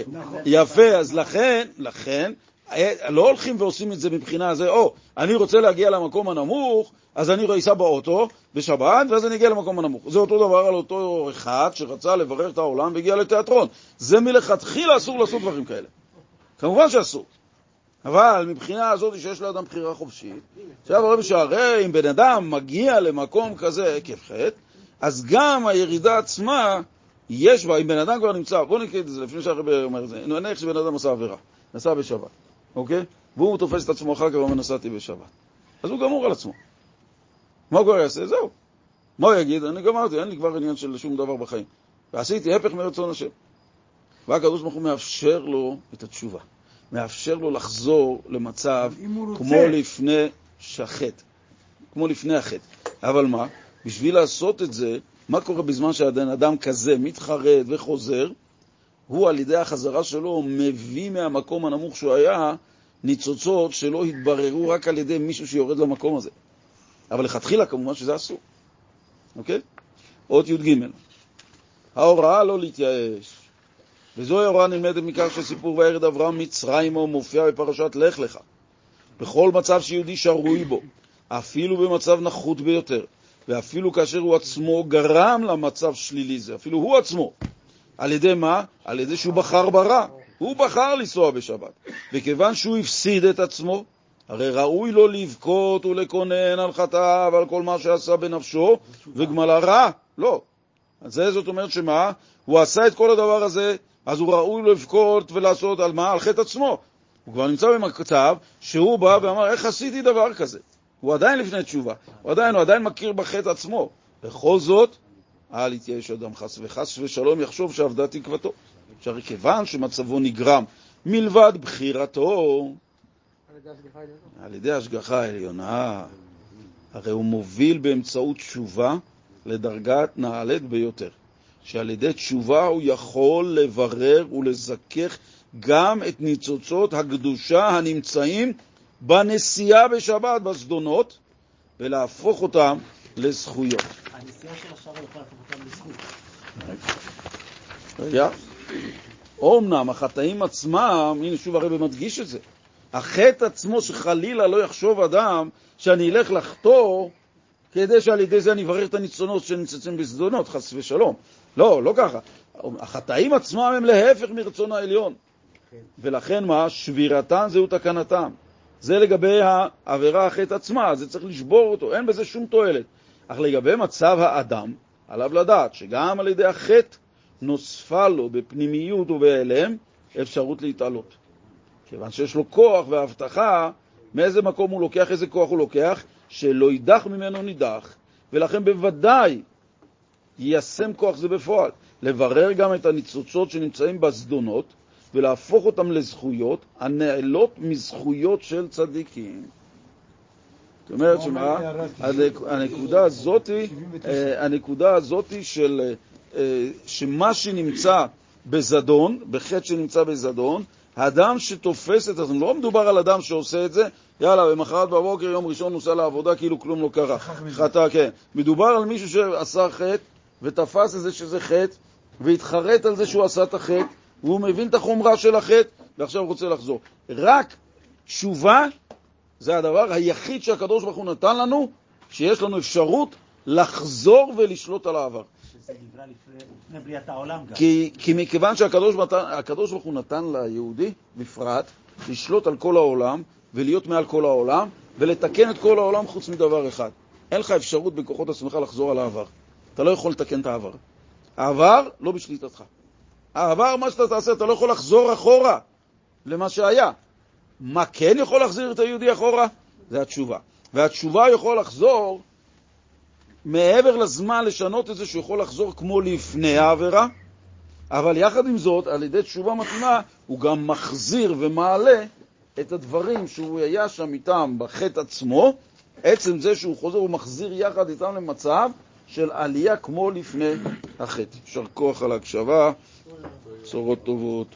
יפה, אז לכן, לכן, אה, לא הולכים ועושים את זה מבחינה זה, או, אני רוצה להגיע למקום הנמוך, אז אני אסע באוטו בשבת, ואז אני אגיע למקום הנמוך. זה אותו דבר על אותו אחד שרצה לברר את העולם והגיע לתיאטרון. זה מלכתחילה אסור לעשות דברים כאלה. כמובן שאסור. אבל מבחינה הזאת שיש לאדם בחירה חופשית, עכשיו הרבי שהרי אם בן אדם מגיע למקום כזה עקב חטא, אז גם הירידה עצמה יש בה, אם בן אדם כבר נמצא, בואו נקרא את זה לפני שהרבי אומר את זה, נניח שבן אדם עשה עבירה, נסע בשבת, אוקיי? והוא תופס את עצמו אחר כך ואומר נסעתי בשבת. אז הוא גמור על עצמו. מה הוא כבר יעשה? זהו. מה הוא יגיד? אני גמרתי, אין לי כבר עניין של שום דבר בחיים. ועשיתי הפך מרצון השם. והקדוש ברוך הוא מאפשר לו את התשובה. מאפשר לו לחזור למצב. כמו לפני שהחטא, כמו לפני החטא. אבל מה? בשביל לעשות את זה, מה קורה בזמן שהבן אדם כזה מתחרט וחוזר? הוא על ידי החזרה שלו מביא מהמקום הנמוך שהוא היה ניצוצות שלא התבררו רק על ידי מישהו שיורד למקום הזה. אבל לכתחילה כמובן שזה אסור, אוקיי? אות י"ג ההוראה לא להתייאש. וזוהי הוראה נלמדת מכך שסיפור וירד אברהם מצרימה מופיע בפרשת לך לך. בכל מצב שיהודי שרוי בו, אפילו במצב נחות ביותר, ואפילו כאשר הוא עצמו גרם למצב שלילי זה, אפילו הוא עצמו. על ידי מה? על ידי שהוא בחר ברע. הוא בחר לנסוע בשבת. וכיוון שהוא הפסיד את עצמו, הרי ראוי לו לבכות ולקונן על חטאיו ועל כל מה שעשה בנפשו, וגמלה רע. לא. אז זה זאת אומרת שמה? הוא עשה את כל הדבר הזה, אז הוא ראוי לבכות ולעשות על מה? על חטא עצמו. הוא כבר נמצא במצב שהוא בא ואמר, איך עשיתי דבר כזה? הוא עדיין לפני תשובה, הוא עדיין, הוא עדיין מכיר בחטא עצמו. בכל זאת, אל יתייאש אדם חס וחס ושלום יחשוב שאבדה תקוותו. שהרי כיוון שמצבו נגרם מלבד בחירתו, על ידי השגחה העליונה, הרי הוא מוביל באמצעות תשובה לדרגת נעלית ביותר, שעל ידי תשובה הוא יכול לברר ולזכך גם את ניצוצות הקדושה הנמצאים בנסיעה בשבת, בזדונות, ולהפוך אותם לזכויות. הנסיעה של השער יכולה להפוך אותם לזכות. רגע. אומנם החטאים עצמם, הנה שוב הרב מדגיש את זה, החטא עצמו שחלילה לא יחשוב אדם שאני אלך לחטוא כדי שעל ידי זה אני אברר את הניצונות שנמצאים בזדונות, חס ושלום. לא, לא ככה. החטאים עצמם הם להפך מרצון העליון. ולכן מה? שבירתן זהו תקנתם. זה לגבי העבירה החטא עצמה, זה צריך לשבור אותו, אין בזה שום תועלת. אך לגבי מצב האדם, עליו לדעת שגם על ידי החטא נוספה לו בפנימיות ובהלם אפשרות להתעלות. כיוון שיש לו כוח והבטחה, מאיזה מקום הוא לוקח, איזה כוח הוא לוקח, שלא יידח ממנו נידח, ולכן בוודאי יישם כוח זה בפועל, לברר גם את הניצוצות שנמצאים בזדונות, ולהפוך אותם לזכויות הנעלות מזכויות של צדיקים. זאת אומרת שמה, הנקודה הזאת, אה, הנקודה הזאת של אה, שמה שנמצא בזדון, בחטא שנמצא בזדון, האדם שתופס את זה, לא מדובר על אדם שעושה את זה, יאללה, במחרת בבוקר, יום ראשון נוסע לעבודה כאילו כלום לא קרה. חטא, כן. מדובר על מישהו שעשה חטא ותפס את זה שזה חטא, והתחרט על זה שהוא עשה את החטא, והוא מבין את החומרה של החטא, ועכשיו רוצה לחזור. רק תשובה זה הדבר היחיד שהקדוש ברוך הוא נתן לנו, שיש לנו אפשרות לחזור ולשלוט על העבר. שזה נברא לפני לפני בריאת העולם גם. כי, כי מכיוון שהקדוש ברוך הוא נתן ליהודי, בפרט, לשלוט על כל העולם ולהיות מעל כל העולם ולתקן את כל העולם חוץ מדבר אחד. אין לך אפשרות בכוחות עצמך לחזור על העבר. אתה לא יכול לתקן את העבר. העבר לא בשליטתך. העבר, מה שאתה תעשה, אתה לא יכול לחזור אחורה למה שהיה. מה כן יכול להחזיר את היהודי אחורה? זה התשובה. והתשובה יכול לחזור מעבר לזמן לשנות את זה שהוא יכול לחזור כמו לפני העבירה, אבל יחד עם זאת, על ידי תשובה מתאימה, הוא גם מחזיר ומעלה את הדברים שהוא היה שם איתם בחטא עצמו, עצם זה שהוא חוזר ומחזיר יחד איתם למצב של עלייה כמו לפני החטא. יישר כוח על ההקשבה, בשורות טובות.